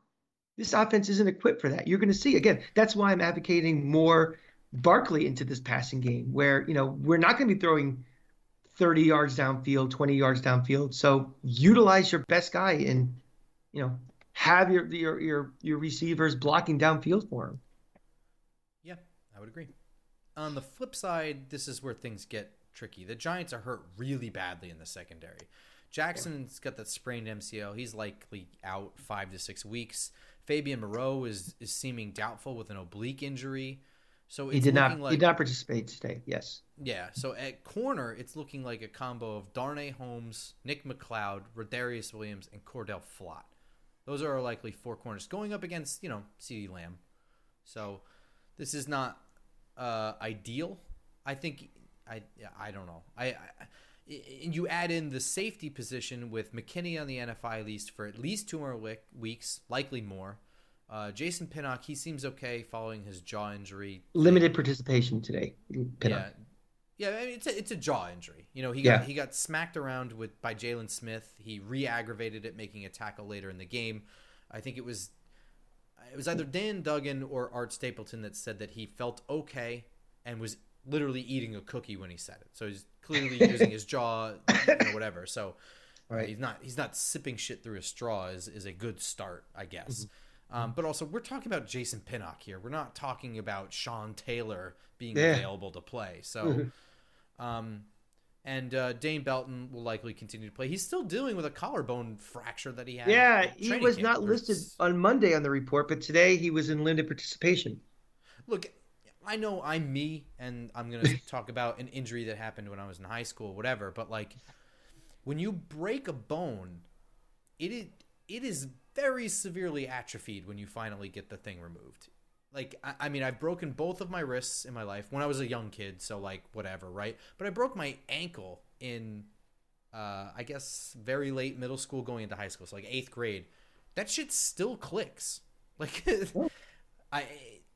this offense isn't equipped for that. You're going to see again. That's why I'm advocating more Barkley into this passing game, where you know we're not going to be throwing 30 yards downfield, 20 yards downfield. So utilize your best guy and you know have your your your your receivers blocking downfield for him. Yeah, I would agree. On the flip side, this is where things get tricky. The Giants are hurt really badly in the secondary. Jackson's got that sprained MCL. He's likely out five to six weeks. Fabian Moreau is is seeming doubtful with an oblique injury. So He did not like he did not participate today. Yes. yeah. So at corner, it's looking like a combo of Darnay Holmes, Nick McCloud, Rodarius Williams, and Cor'Dale Flott. Those are our likely four corners going up against you know CeeDee Lamb. So this is not uh, ideal. I think I I don't know. I, I and you add in the safety position with McKinney on the NFI list for at least two more week, weeks, likely more. Uh, Jason Pinnock, he seems okay following his jaw injury. Limited participation today. Pinnock. Yeah, yeah. I mean, it's a, it's a jaw injury. You know, he got Yeah. he got smacked around with by Jalen Smith. He re-aggravated it, making a tackle later in the game. I think it was it was either Dan Duggan or Art Stapleton that said that he felt okay and was literally eating a cookie when he said it. So he's clearly (laughs) using his jaw, you know, whatever. So Right. he's not he's not sipping shit through a straw is is a good start, I guess. Mm-hmm. Um, but also, we're talking about Jason Pinnock here. We're not talking about Sean Taylor being Yeah. available to play. So, (laughs) um, and uh, Dane Belton will likely continue to play. He's still dealing with a collarbone fracture that he had. Yeah, he was not listed on Monday on the report, but today he was in limited participation. Look, I know I'm me, and I'm going (laughs) to talk about an injury that happened when I was in high school, whatever. But like, when you break a bone, it is it is very severely atrophied when you finally get the thing removed. Like, I, I mean, I've broken both of my wrists in my life when I was a young kid, so like whatever, right? But I broke my ankle in, uh, I guess, very late middle school, going into high school, so like eighth grade. That shit still clicks. Like, (laughs) I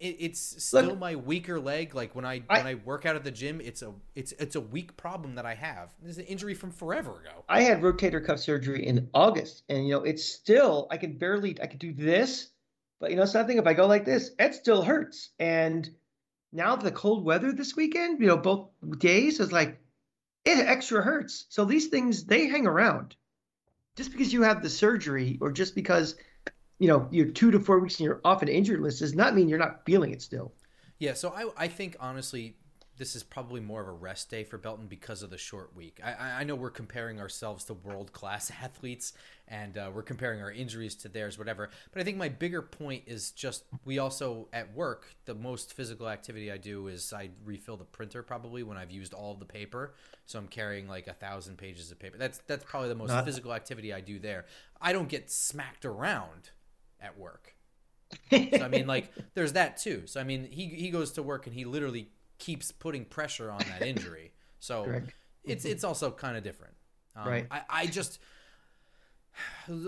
it, it's still Look- my weaker leg. Like when I, I- when I work out at the gym, it's a it's it's a weak problem that I have. This is an injury from forever ago. I had rotator cuff surgery in August, and you know it's still I can barely I can do this, But you know something, if I go like this, it still hurts. And now the cold weather this weekend, you know, both days is like it extra hurts. So these things they hang around. Just because you have the surgery or just because you know you're two to four weeks and you're off an injured list does not mean you're not feeling it still. Yeah, so I I think honestly this is probably more of a rest day for Belton because of the short week. I, I know we're comparing ourselves to world class (laughs) athletes and uh, we're comparing our injuries to theirs, whatever. But I think my bigger point is just we also at work the most physical activity I do is I refill the printer probably when I've used all of the paper. So I'm carrying like a thousand pages of paper. That's that's probably the most Not... physical activity I do there. I don't get smacked around at work. so I mean, like, (laughs) there's that too. So I mean, he he goes to work and he literally keeps putting pressure on that injury. So Correct. it's it's also kind of different. Um, right. I, I just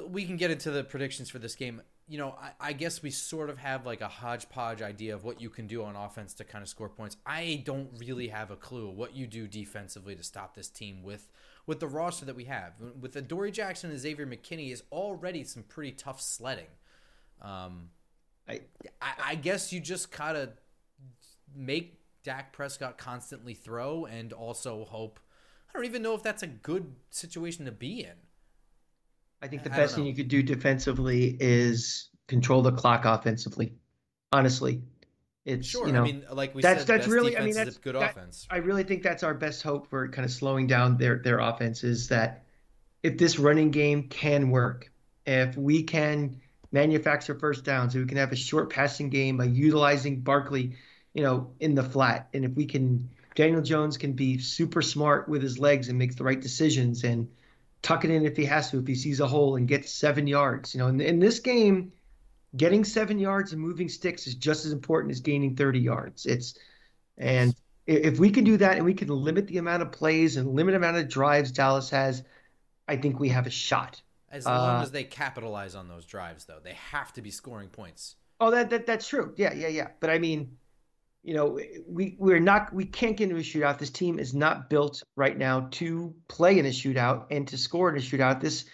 we can get into the predictions for this game. You know, I, I, guess we sort of have like a hodgepodge idea of what you can do on offense to kind of score points. I don't really have a clue what you do defensively to stop this team with with the roster that we have. With Adoree' Jackson and Xavier McKinney is already some pretty tough sledding. Um, I, I, I guess you just gotta make Dak Prescott constantly throw and also hope. I don't even know if that's a good situation to be in. I think the I best thing you could do defensively is control the clock offensively. Honestly, it's sure. You know, I mean, like we that's, said, that's really. I mean, that's good that, offense. I really think that's our best hope for kind of slowing down their their offense is that if this running game can work, if we can manufacture first downs, if we can have a short passing game by utilizing Barkley you know, in the flat. And if we can, Daniel Jones can be super smart with his legs and make the right decisions and tuck it in if he has to, if he sees a hole and gets seven yards. You know, in, in this game, getting seven yards and moving sticks is just as important as gaining 30 yards. It's, and if we can do that and we can limit the amount of plays and limit amount of drives Dallas has, I think we have a shot. As long uh, as they capitalize on those drives, though, they have to be scoring points. Oh, that, that that's true. Yeah, yeah, yeah. But I mean, you know, we we're not we can't get into a shootout. This team is not built right now to play in a shootout and to score in a shootout. This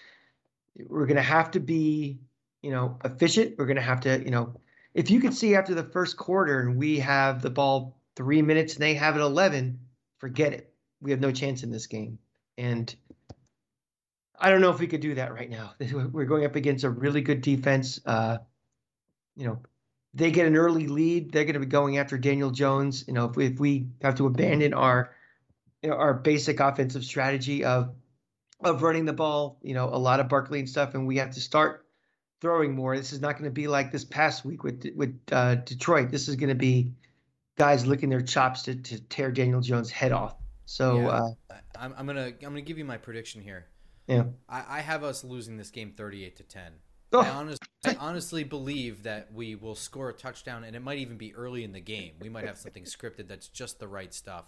we're going to have to be, you know, efficient. We're going to have to, you know, if you could see after the first quarter and we have the ball three minutes and they have it eleven, forget it. We have no chance in this game. And I don't know if we could do that right now. (laughs) We're going up against a really good defense. Uh, you know, they get an early lead, they're going to be going after Daniel Jones. You know, if we, if we have to abandon our you know, our basic offensive strategy of of running the ball, you know, a lot of Barkley and stuff, and we have to start throwing more. This is not going to be like this past week with with uh, Detroit. This is going to be guys licking their chops to, to tear Daniel Jones' head off. So yeah. uh, I'm, I'm gonna I'm gonna give you my prediction here. Yeah, I, I have us losing this game 38 to 10. Oh. I, honestly, I honestly believe that we will score a touchdown, and it might even be early in the game. We might have something (laughs) scripted that's just the right stuff.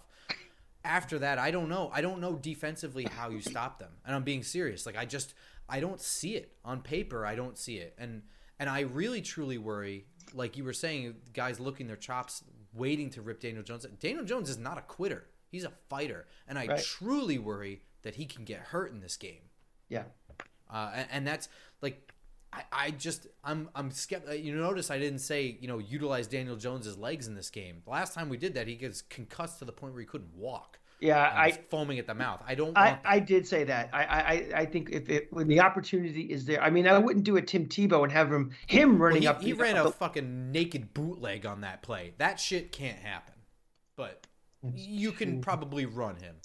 After that, I don't know. I don't know defensively how you stop them, and I'm being serious. Like I just, I don't see it on paper. I don't see it, and and I really truly worry. Like you were saying, guys looking their chops, waiting to rip Daniel Jones. Daniel Jones is not a quitter. He's a fighter, and I right. truly worry that he can get hurt in this game. Yeah. Uh, and, and, that's like I, I just I'm I'm skeptical. You notice I didn't say you know utilize Daniel Jones's legs in this game. The last time we did that, he gets concussed to the point where he couldn't walk. Yeah, I foaming at the mouth. I don't. I, I did say that. I, I I think if it when the opportunity is there, I mean, I wouldn't do a Tim Tebow and have him him running well, he, up. He ran up a the, fucking naked bootleg on that play. That shit can't happen. But you can probably run him.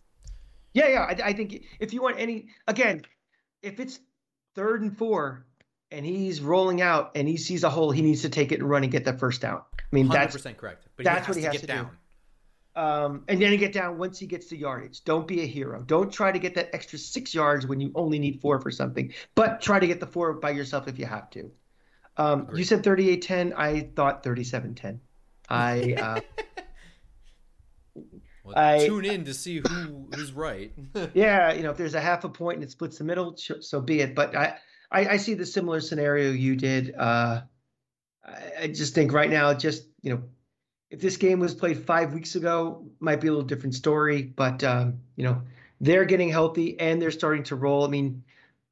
Yeah, yeah. I, I think if you want any, again, if it's third and four, and he's rolling out and he sees a hole, he needs to take it and run and get that first down. I mean, 100% that's correct. But that's what he has to down. do. Um, and then he get down once he gets the yardage. Don't be a hero. Don't try to get that extra six yards when you only need four for something, but try to get the four by yourself if you have to. Um, you said 38 10. I thought 37 10. I. Uh, (laughs) well, I, tune in to see who who's right. (laughs) yeah, you know, if there's a half a point and it splits the middle, so be it. But I, I, I see the similar scenario you did. Uh, I, I just think right now, just you know, if this game was played five weeks ago, might be a little different story. But um, you know, they're getting healthy and they're starting to roll. I mean,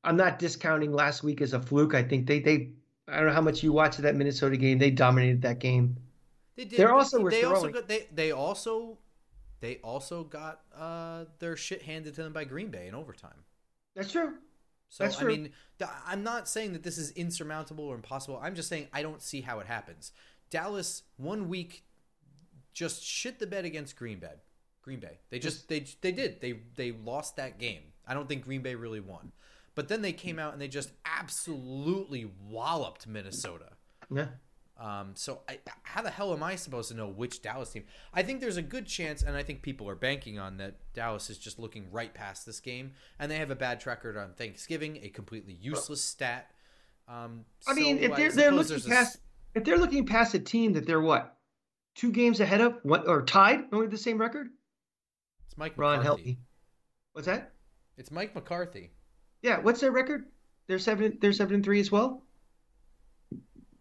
I'm not discounting last week as a fluke. I think they they I don't know how much you watched that Minnesota game. They dominated that game. They did. They're also were they also got they they also they also got uh their shit handed to them by Green Bay in overtime. That's true. So That's I mean, th- I'm not saying that this is insurmountable or impossible. I'm just saying I don't see how it happens. Dallas one week just shit the bed against Green Bay. Green Bay. They just they they did. They they lost that game. I don't think Green Bay really won. But then they came out and they just absolutely walloped Minnesota. Yeah. Um, so I, how the hell am I supposed to know which Dallas team? I think there's a good chance, and I think people are banking on that. Dallas is just looking right past this game, and they have a bad track record on Thanksgiving, a completely useless stat. Um, I mean, if they're they're looking there's a past if they're looking past a team that they're what two games ahead of, what or tied, only the same record. it's Mike Ron, McCarthy. What's that? It's Mike McCarthy. Yeah, what's their record? They're seven. They're seven and three as well.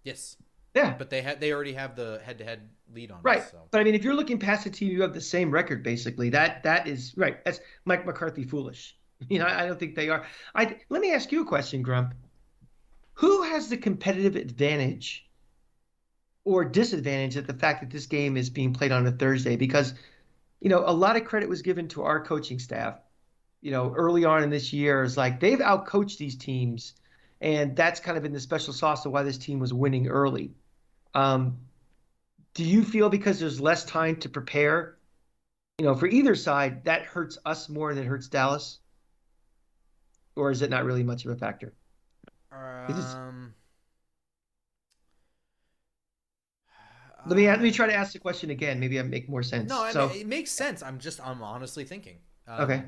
Yes, Yeah, but they had they already have the head-to-head lead on right. Us, so. But I mean, if you're looking past a team, you have the same record basically. That that is right. That's Mike McCarthy foolish. (laughs) You know, I don't think they are. I let me ask you a question, Grump. Who has the competitive advantage or disadvantage at the fact that this game is being played on a Thursday? Because you know, a lot of credit was given to our coaching staff. You know, early on in this year, is like they've outcoached these teams, and that's kind of been the special sauce of why this team was winning early. Um, do you feel because there's less time to prepare, you know, for either side, that hurts us more than it hurts Dallas? Or is it not really much of a factor? It is- Um, (sighs) Let me let me try to ask the question again. Maybe I make more sense. No, I mean, it makes sense. I'm just I'm honestly thinking. Um, Okay.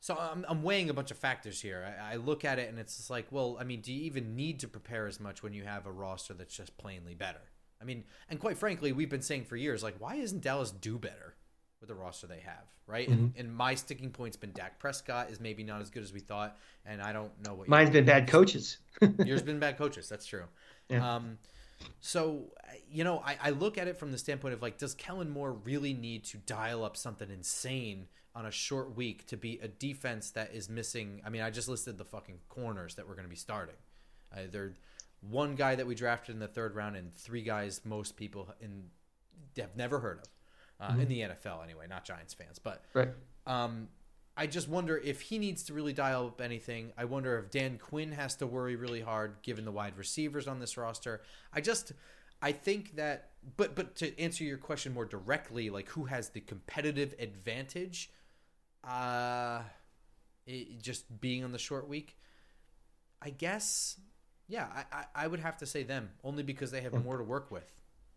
So I'm I'm weighing a bunch of factors here. I, I look at it and it's just like, well, I mean, do you even need to prepare as much when you have a roster that's just plainly better? I mean, and quite frankly, we've been saying for years, like, why isn't Dallas do better with the roster they have, right? And, Mm-hmm. and my sticking point's been Dak Prescott is maybe not as good as we thought, and I don't know what mine's been bad coaches. (laughs) Yours been bad coaches. That's true. Yeah. Um, so you know, I, I look at it from the standpoint of like, does Kellen Moore really need to dial up something insane on a short week to be a defense that is missing? I mean, I just listed the fucking corners that we're going to be starting. Uh, they're one guy that we drafted in the third round, and three guys most people in have never heard of uh, in the NFL anyway, not Giants fans, but right. um, I just wonder if he needs to really dial up anything. I wonder if Dan Quinn has to worry really hard given the wide receivers on this roster. I just I think that but but to answer your question more directly, like who has the competitive advantage? Uh it, just being on the short week. I guess yeah, I, I, I would have to say them only because they have more to work with.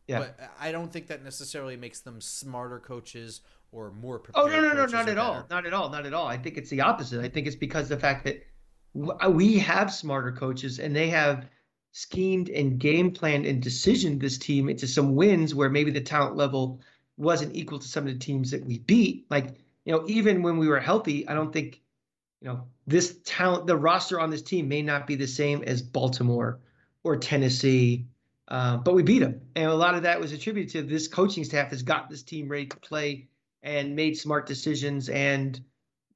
Yeah. But I don't think that necessarily makes them smarter coaches or more prepared. Oh no no no not at all not at all not at all. I think it's the opposite. I think it's because the fact that we have smarter coaches and they have schemed and game planned and decisioned this team into some wins where maybe the talent level wasn't equal to some of the teams that we beat. Like you know even when we were healthy, I don't think you know this talent the roster on this team may not be the same as Baltimore or Tennessee. Uh, but we beat them, and a lot of that was attributed to this coaching staff has got this team ready to play and made smart decisions and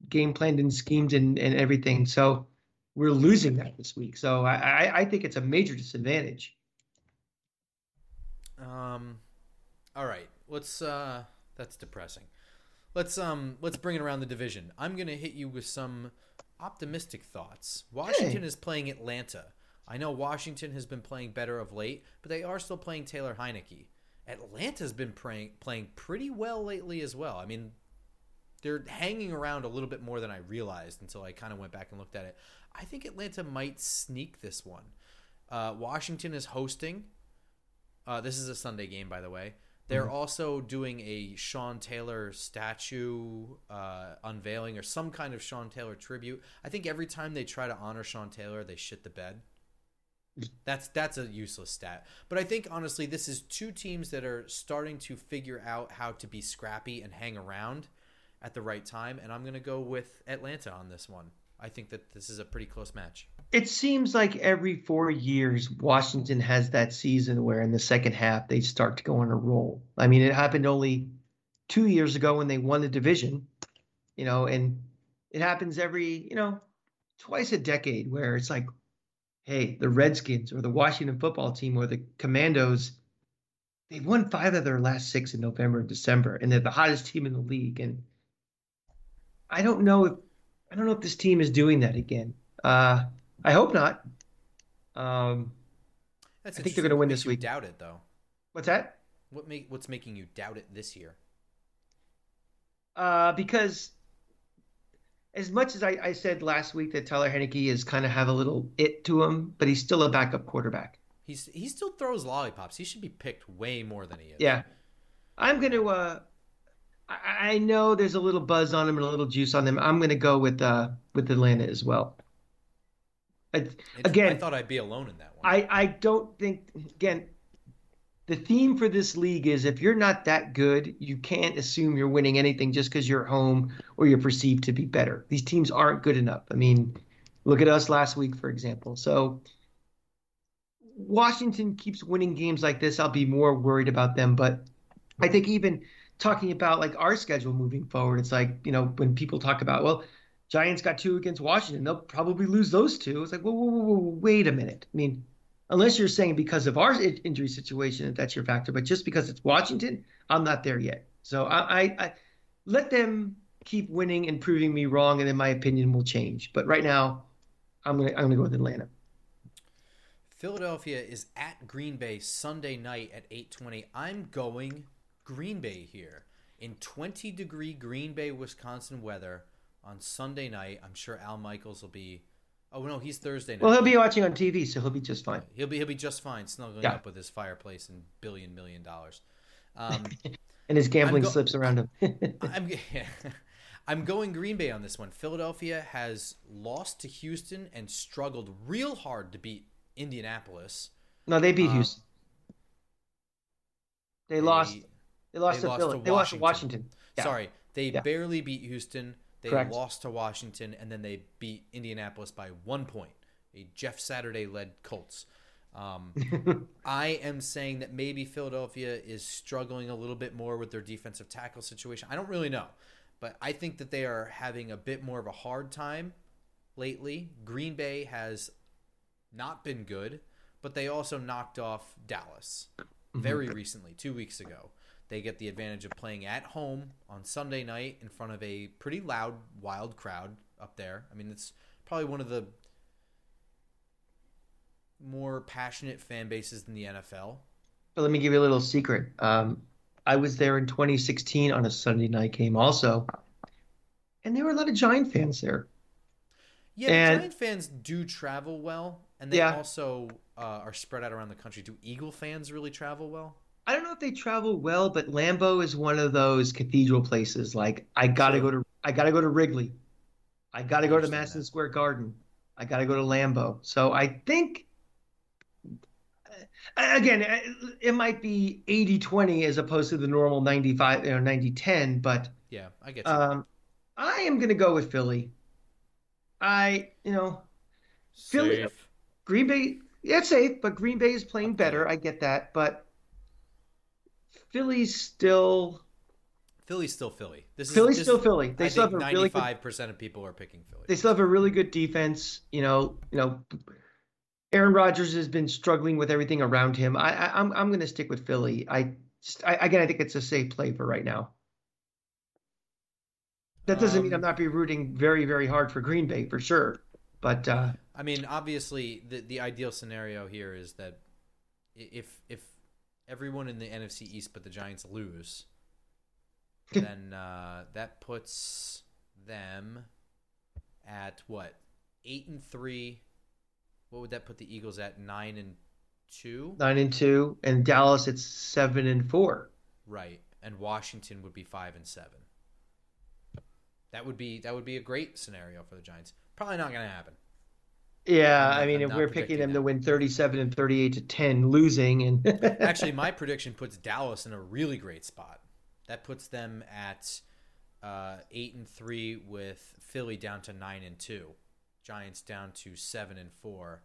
game planned and schemed and, and everything. So we're losing that this week. So I, I, think it's a major disadvantage. Um, all right, let's. Uh, that's depressing. Let's um, let's bring it around the division. I'm gonna hit you with some optimistic thoughts. Washington Hey. is playing Atlanta. I know Washington has been playing better of late, but they are still playing Taylor Heinicke. Atlanta's been playing playing pretty well lately as well. I mean, they're hanging around a little bit more than I realized until I kind of went back and looked at it. I think Atlanta might sneak this one. Uh, Washington is hosting. Uh, this is a Sunday game, by the way. They're also doing a Sean Taylor statue uh, unveiling or some kind of Sean Taylor tribute. I think every time they try to honor Sean Taylor, they shit the bed. That's that's a useless stat. But I think honestly, this is two teams that are starting to figure out how to be scrappy and hang around at the right time. And I'm going to go with Atlanta on this one. I think that this is a pretty close match. It seems like every four years, Washington has that season where in the second half they start to go on a roll. I mean, it happened only two years ago when they won the division, you know, and it happens every, you know, twice a decade where it's like, hey, the Redskins or the Washington football team or the Commandos, they've won five of their last six in November and December, and they're the hottest team in the league. And I don't know if I don't know if this team is doing that again. Uh, I hope not. Um, That's I think they're gonna win makes this week. Doubt it though. what's that? What make what's making you doubt it this year? Uh, because as much as I, I said last week that Tyler Heinicke is kind of have a little it to him, but he's still a backup quarterback. He's he still throws lollipops. He should be picked way more than he is. Yeah, I'm gonna. Uh, I, I know there's a little buzz on him and a little juice on him. I'm gonna go with uh with Atlanta as well. I, again, I thought I'd be alone in that one. I, I don't think again the theme for this league is if you're not that good, you can't assume you're winning anything just because you're home or you're perceived to be better. These teams aren't good enough. I mean, look at us last week, for example. So Washington keeps winning games like this, I'll be more worried about them. But I think even talking about like our schedule moving forward, it's like, you know, when people talk about, well, Giants got two against Washington, they'll probably lose those two. It's like, whoa, whoa, whoa, whoa wait a minute. I mean, unless you're saying because of our injury situation that that's your factor, but just because it's Washington, I'm not there yet. So I, I, I let them keep winning and proving me wrong, and then my opinion will change. But right now, I'm gonna I'm gonna go with Atlanta. Philadelphia is at Green Bay Sunday night at 8:20. I'm going Green Bay here in 20 degree Green Bay, Wisconsin weather on Sunday night. I'm sure Al Michaels will be. Oh no, he's Thursday night. Well, he'll be watching on TV, so he'll be just fine. He'll be he'll be just fine, snuggling Yeah. up with his fireplace and billion million dollars. Um, (laughs) And his gambling go- slips around him. (laughs) I'm (laughs) I'm going Green Bay on this one. Philadelphia has lost to Houston and struggled real hard to beat Indianapolis. no, they beat Um, Houston. They, lost. They lost they to lost Philly. to They lost to Washington. Washington. Yeah. Sorry, they Yeah. barely beat Houston. They Correct. lost to Washington, and then they beat Indianapolis by one point. A Jeff Saturday led Colts. Um, (laughs) I am saying that maybe Philadelphia is struggling a little bit more with their defensive tackle situation. I don't really know, but I think that they are having a bit more of a hard time lately. Green Bay has not been good, but they also knocked off Dallas very recently, two weeks ago. They get the advantage of playing at home on Sunday night in front of a pretty loud, wild crowd up there. I mean, it's probably one of the more passionate fan bases than the NFL. But let me give you a little secret. Um, I was there in 2016 on a Sunday night game also, and there were a lot of Giant fans there. Yeah, And- the Giant fans do travel well, and they Yeah. also uh, are spread out around the country. Do Eagle fans really travel well? I don't know if they travel well, but Lambeau is one of those cathedral places. Like I gotta go to, I gotta go to Wrigley, I gotta go to Madison that. Square Garden, I gotta go to Lambeau. So I think, uh, again, uh, it might be 80-20 as opposed to the normal 95, you know, 90-10, but Yeah, I get you. um, I am gonna go with Philly. I, you know, Philly- Safe. Green Bay, yeah, it's safe, but Green Bay is playing better. I get that, but Philly's still Philly's still Philly. This is Philly's this- still Philly. They I still have a really good, ninety-five percent of people are picking Philly. they still have a really good defense. You know, you know, Aaron Rodgers has been struggling with everything around him. I, I I'm I'm going to stick with Philly. I, just, I again, I think it's a safe play for right now. That doesn't mean Um, I'm not be rooting very very hard for Green Bay for sure, but uh, I mean, obviously, the the ideal scenario here is that if if everyone in the NFC East but the Giants lose, (laughs) then uh, that puts them at what eight and three. What would that put the Eagles at? Nine and two, nine and two, and Dallas it's seven and four. right? And Washington would be five and seven. That would be that would be a great scenario for the Giants. Probably not going to happen. Yeah, I mean, I'm if we're picking them to win 37 and 38 to 10, losing, and (laughs) Actually, my prediction puts Dallas in a really great spot. That puts them at uh, eight and three, with Philly down to nine and two, Giants down to seven and four,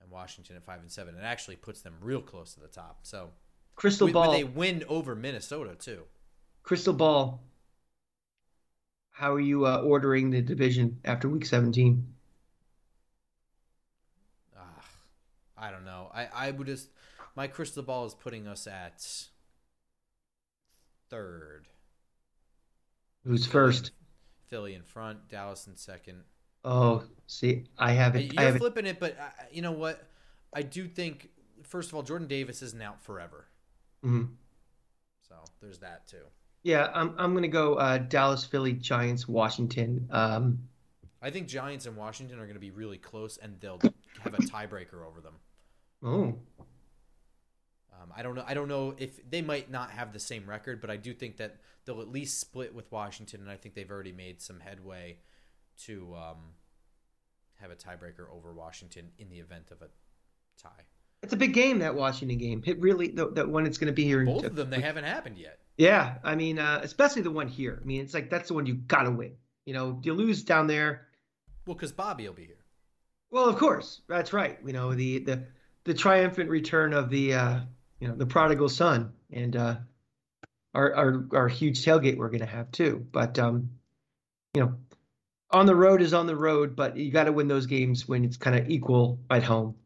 and Washington at five and seven. It actually puts them real close to the top. So crystal with, ball, a win over Minnesota too. crystal ball. How are you uh, ordering the division after week 17? I don't know. I I would just my crystal ball is putting us at third. Who's first? Philly in front, Dallas in second. Oh, see, I have it. You're I have flipping it, but uh, you know what? I do think first of all, Jordan Davis isn't out forever, Mhm. so there's that too. Yeah, I'm I'm gonna go uh, Dallas, Philly, Giants, Washington. Um, I think Giants and Washington are going to be really close, and they'll have a tiebreaker over them. Oh, Um, I don't know. I don't know if they might not have the same record, but I do think that they'll at least split with Washington, and I think they've already made some headway to um, have a tiebreaker over Washington in the event of a tie. it's a big game that Washington game. It really the, that one it's gonna be here. in- Both of them, they haven't happened yet. Yeah, I mean, uh, especially the one here. I mean, it's like that's the one you gotta win. You know, you lose down there. Well, because Bobby will be here. Well, of course, that's right. You know, the the the triumphant return of the uh, you know the prodigal son and uh, our our our huge tailgate we're gonna have too. But um, you know, on the road is on the road, but you got to win those games when it's kind of equal at home.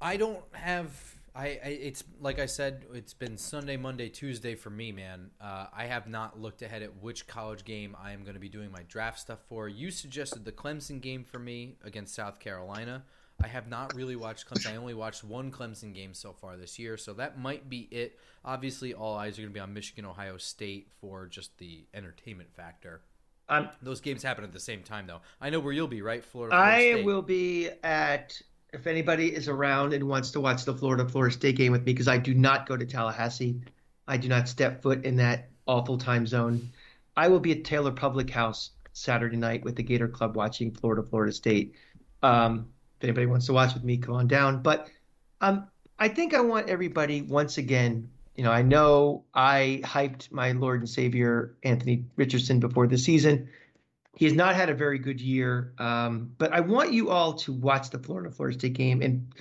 I don't have. I, I it's like I said. It's been Sunday, Monday, Tuesday for me, man. Uh, I have not looked ahead at which college game I am going to be doing my draft stuff for. You suggested the Clemson game for me against South Carolina. I have not really watched Clemson. I only watched one Clemson game so far this year, so that might be it. Obviously, all eyes are going to be on Michigan, Ohio State for just the entertainment factor. Um, Those games happen at the same time, though. I know where you'll be, right? Florida. Florida I State. will be at if anybody is around and wants to watch the Florida Florida State game with me because I do not go to Tallahassee. I do not step foot in that awful time zone. I will be at Taylor Public House Saturday night with the Gator Club watching Florida Florida State. Um, if anybody wants to watch with me, come on down. But um, I think I want everybody once again. You know, I know I hyped my Lord and Savior Anthony Richardson before the season. He has not had a very good year, um, but I want you all to watch the Florida Florida State game and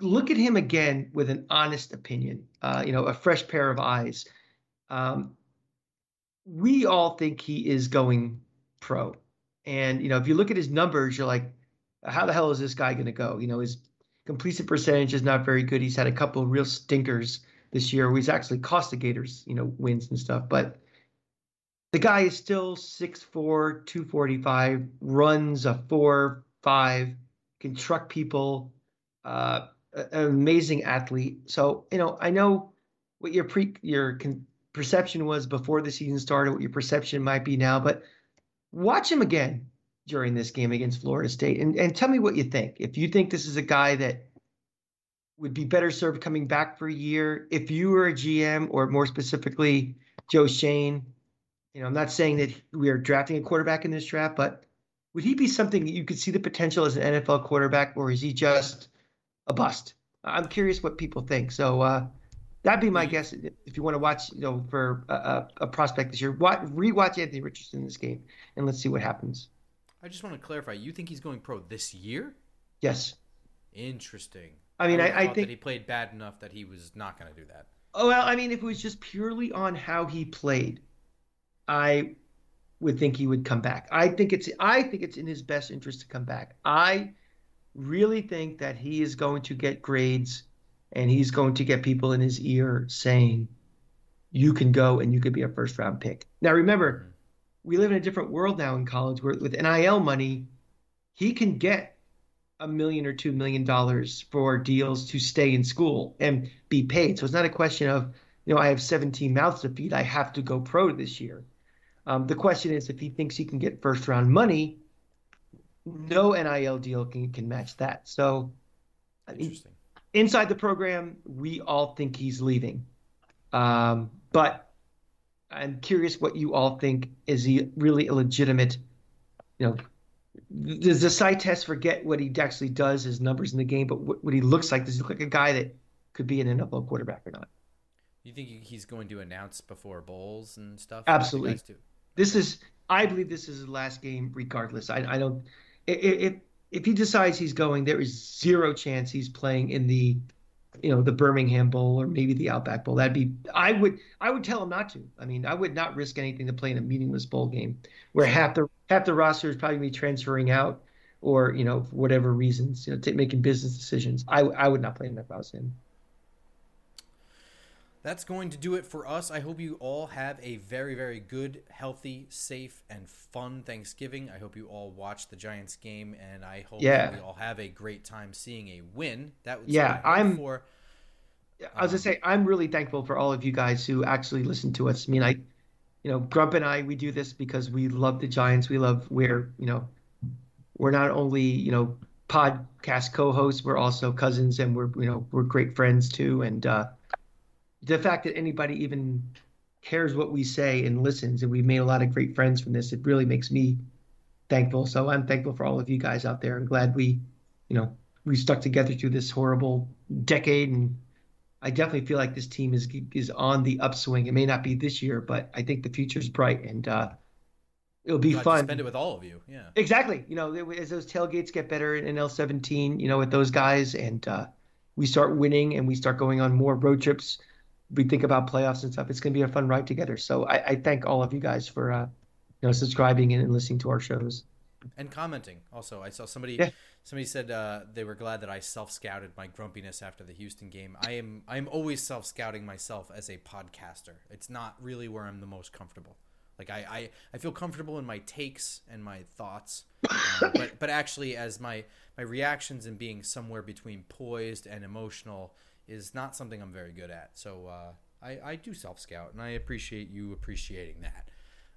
look at him again with an honest opinion. Uh, you know, a fresh pair of eyes. Um, we all think he is going pro, and you know, if you look at his numbers, you're like, how the hell is this guy going to go? You know, his completion percentage is not very good. He's had a couple of real stinkers this year. He's actually cost the Gators, you know, wins and stuff, but the guy is still 6'4, 245, runs a 4 5, can truck people, uh, an amazing athlete. So, you know, I know what your pre your con- perception was before the season started, what your perception might be now, but watch him again during this game against Florida State and, and tell me what you think. If you think this is a guy that would be better served coming back for a year, if you were a GM or more specifically Joe Schoen, you know, I'm not saying that we are drafting a quarterback in this draft, but would he be something that you could see the potential as an NFL quarterback, or is he just a bust? I'm curious what people think. So uh, that'd be my guess. If you want to watch, you know, for a, a, prospect this year, watch, rewatch Anthony Richardson in this game, and let's see what happens. I just want to clarify. You think he's going pro this year? Yes. Interesting. I mean, would've I, I think that he played bad enough that he was not going to do that. Oh well, I mean, if it was just purely on how he played, I would think he would come back. I think it's I think it's in his best interest to come back. I really think that he is going to get grades and he's going to get people in his ear saying you can go and you could be a first round pick. Now remember, we live in a different world now in college where with NIL money, he can get a million or two million dollars for deals to stay in school and be paid. So it's not a question of, you know, I have 17 mouths to feed. I have to go pro this year. Um, the question is if he thinks he can get first round money, no NIL deal can, can match that. So Interesting. inside the program, we all think he's leaving. Um, but I'm curious what you all think. Is he really a legitimate, you know, does the site test forget what he actually does, his numbers in the game, but what, what he looks like? Does he look like a guy that could be an NFL quarterback or not? You think he's going to announce before bowls and stuff? Absolutely. This is, I believe this is his last game, regardless. I, I don't, if, if he decides he's going, there is zero chance he's playing in the, you know, the Birmingham Bowl or maybe the Outback Bowl. That'd be, I would, I would tell him not to. I mean, I would not risk anything to play in a meaningless bowl game where half the half the roster is probably be transferring out, or you know for whatever reasons, you know, t- making business decisions. I I would not play him if I was him. That's going to do it for us. I hope you all have a very, very good, healthy, safe, and fun Thanksgiving. I hope you all watch the Giants game, and I hope Yeah. that we all have a great time seeing a win. That was Yeah, I'm- for. I was gonna say I'm really thankful for all of you guys who actually listen to us. I mean, I, you know, Grump and I, we do this because we love the Giants. We love we're you know, we're not only you know podcast co-hosts, we're also cousins, and we're you know we're great friends too. And uh, the fact that anybody even cares what we say and listens, and we've made a lot of great friends from this, it really makes me thankful. So I'm thankful for all of you guys out there. I'm glad we, you know, we stuck together through this horrible decade and I definitely feel like this team is is on the upswing. It may not be this year, but I think the future's bright and uh, it'll be to fun. spend it with all of you. Yeah. Exactly. You know, as those tailgates get better in L17, you know, with those guys, and uh, we start winning and we start going on more road trips, we think about playoffs and stuff. It's going to be a fun ride together. So I, I thank all of you guys for, uh, you know, subscribing and listening to our shows. and commenting also i saw somebody Yeah. somebody said uh, they were glad that i self-scouted my grumpiness after the houston game i am i'm always self-scouting myself as a podcaster it's not really where i'm the most comfortable like i i, I feel comfortable in my takes and my thoughts uh, (laughs) but but actually as my my reactions and being somewhere between poised and emotional is not something i'm very good at so uh, I, I do self-scout and i appreciate you appreciating that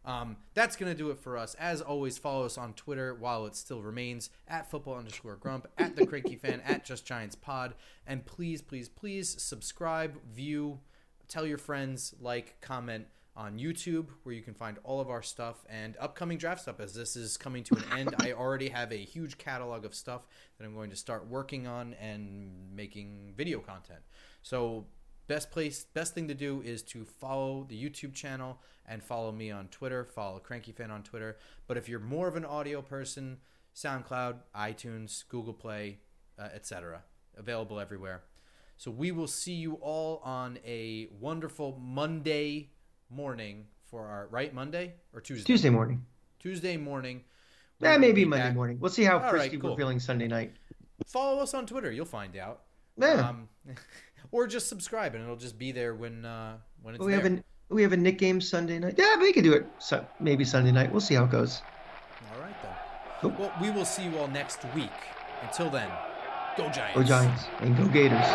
um, that's going to do it for us. As always, follow us on Twitter while it still remains at football underscore grump, at the cranky fan, at just giants pod. And please, please, please subscribe, view, tell your friends, like, comment on YouTube where you can find all of our stuff and upcoming draft stuff as this is coming to an (coughs) end. I already have a huge catalog of stuff that I'm going to start working on and making video content. So best place best thing to do is to follow the youtube channel and follow me on twitter follow cranky fan on twitter but if you're more of an audio person soundcloud itunes google play uh, etc available everywhere so we will see you all on a wonderful monday morning for our right monday or tuesday Tuesday morning. tuesday morning Eh, We'll maybe be Monday back. morning. We'll see how right, frisky cool. we're feeling Sunday night. follow us on twitter you'll find out Yeah. um, (laughs) or just subscribe and it'll just be there when uh, when it's we there. have a we have a Knick game Sunday night. Yeah, we could do it. So maybe Sunday night. We'll see how it goes. All right then. Cool. Well, we will see you all next week. Until then, go Giants. Go Giants and go Gators.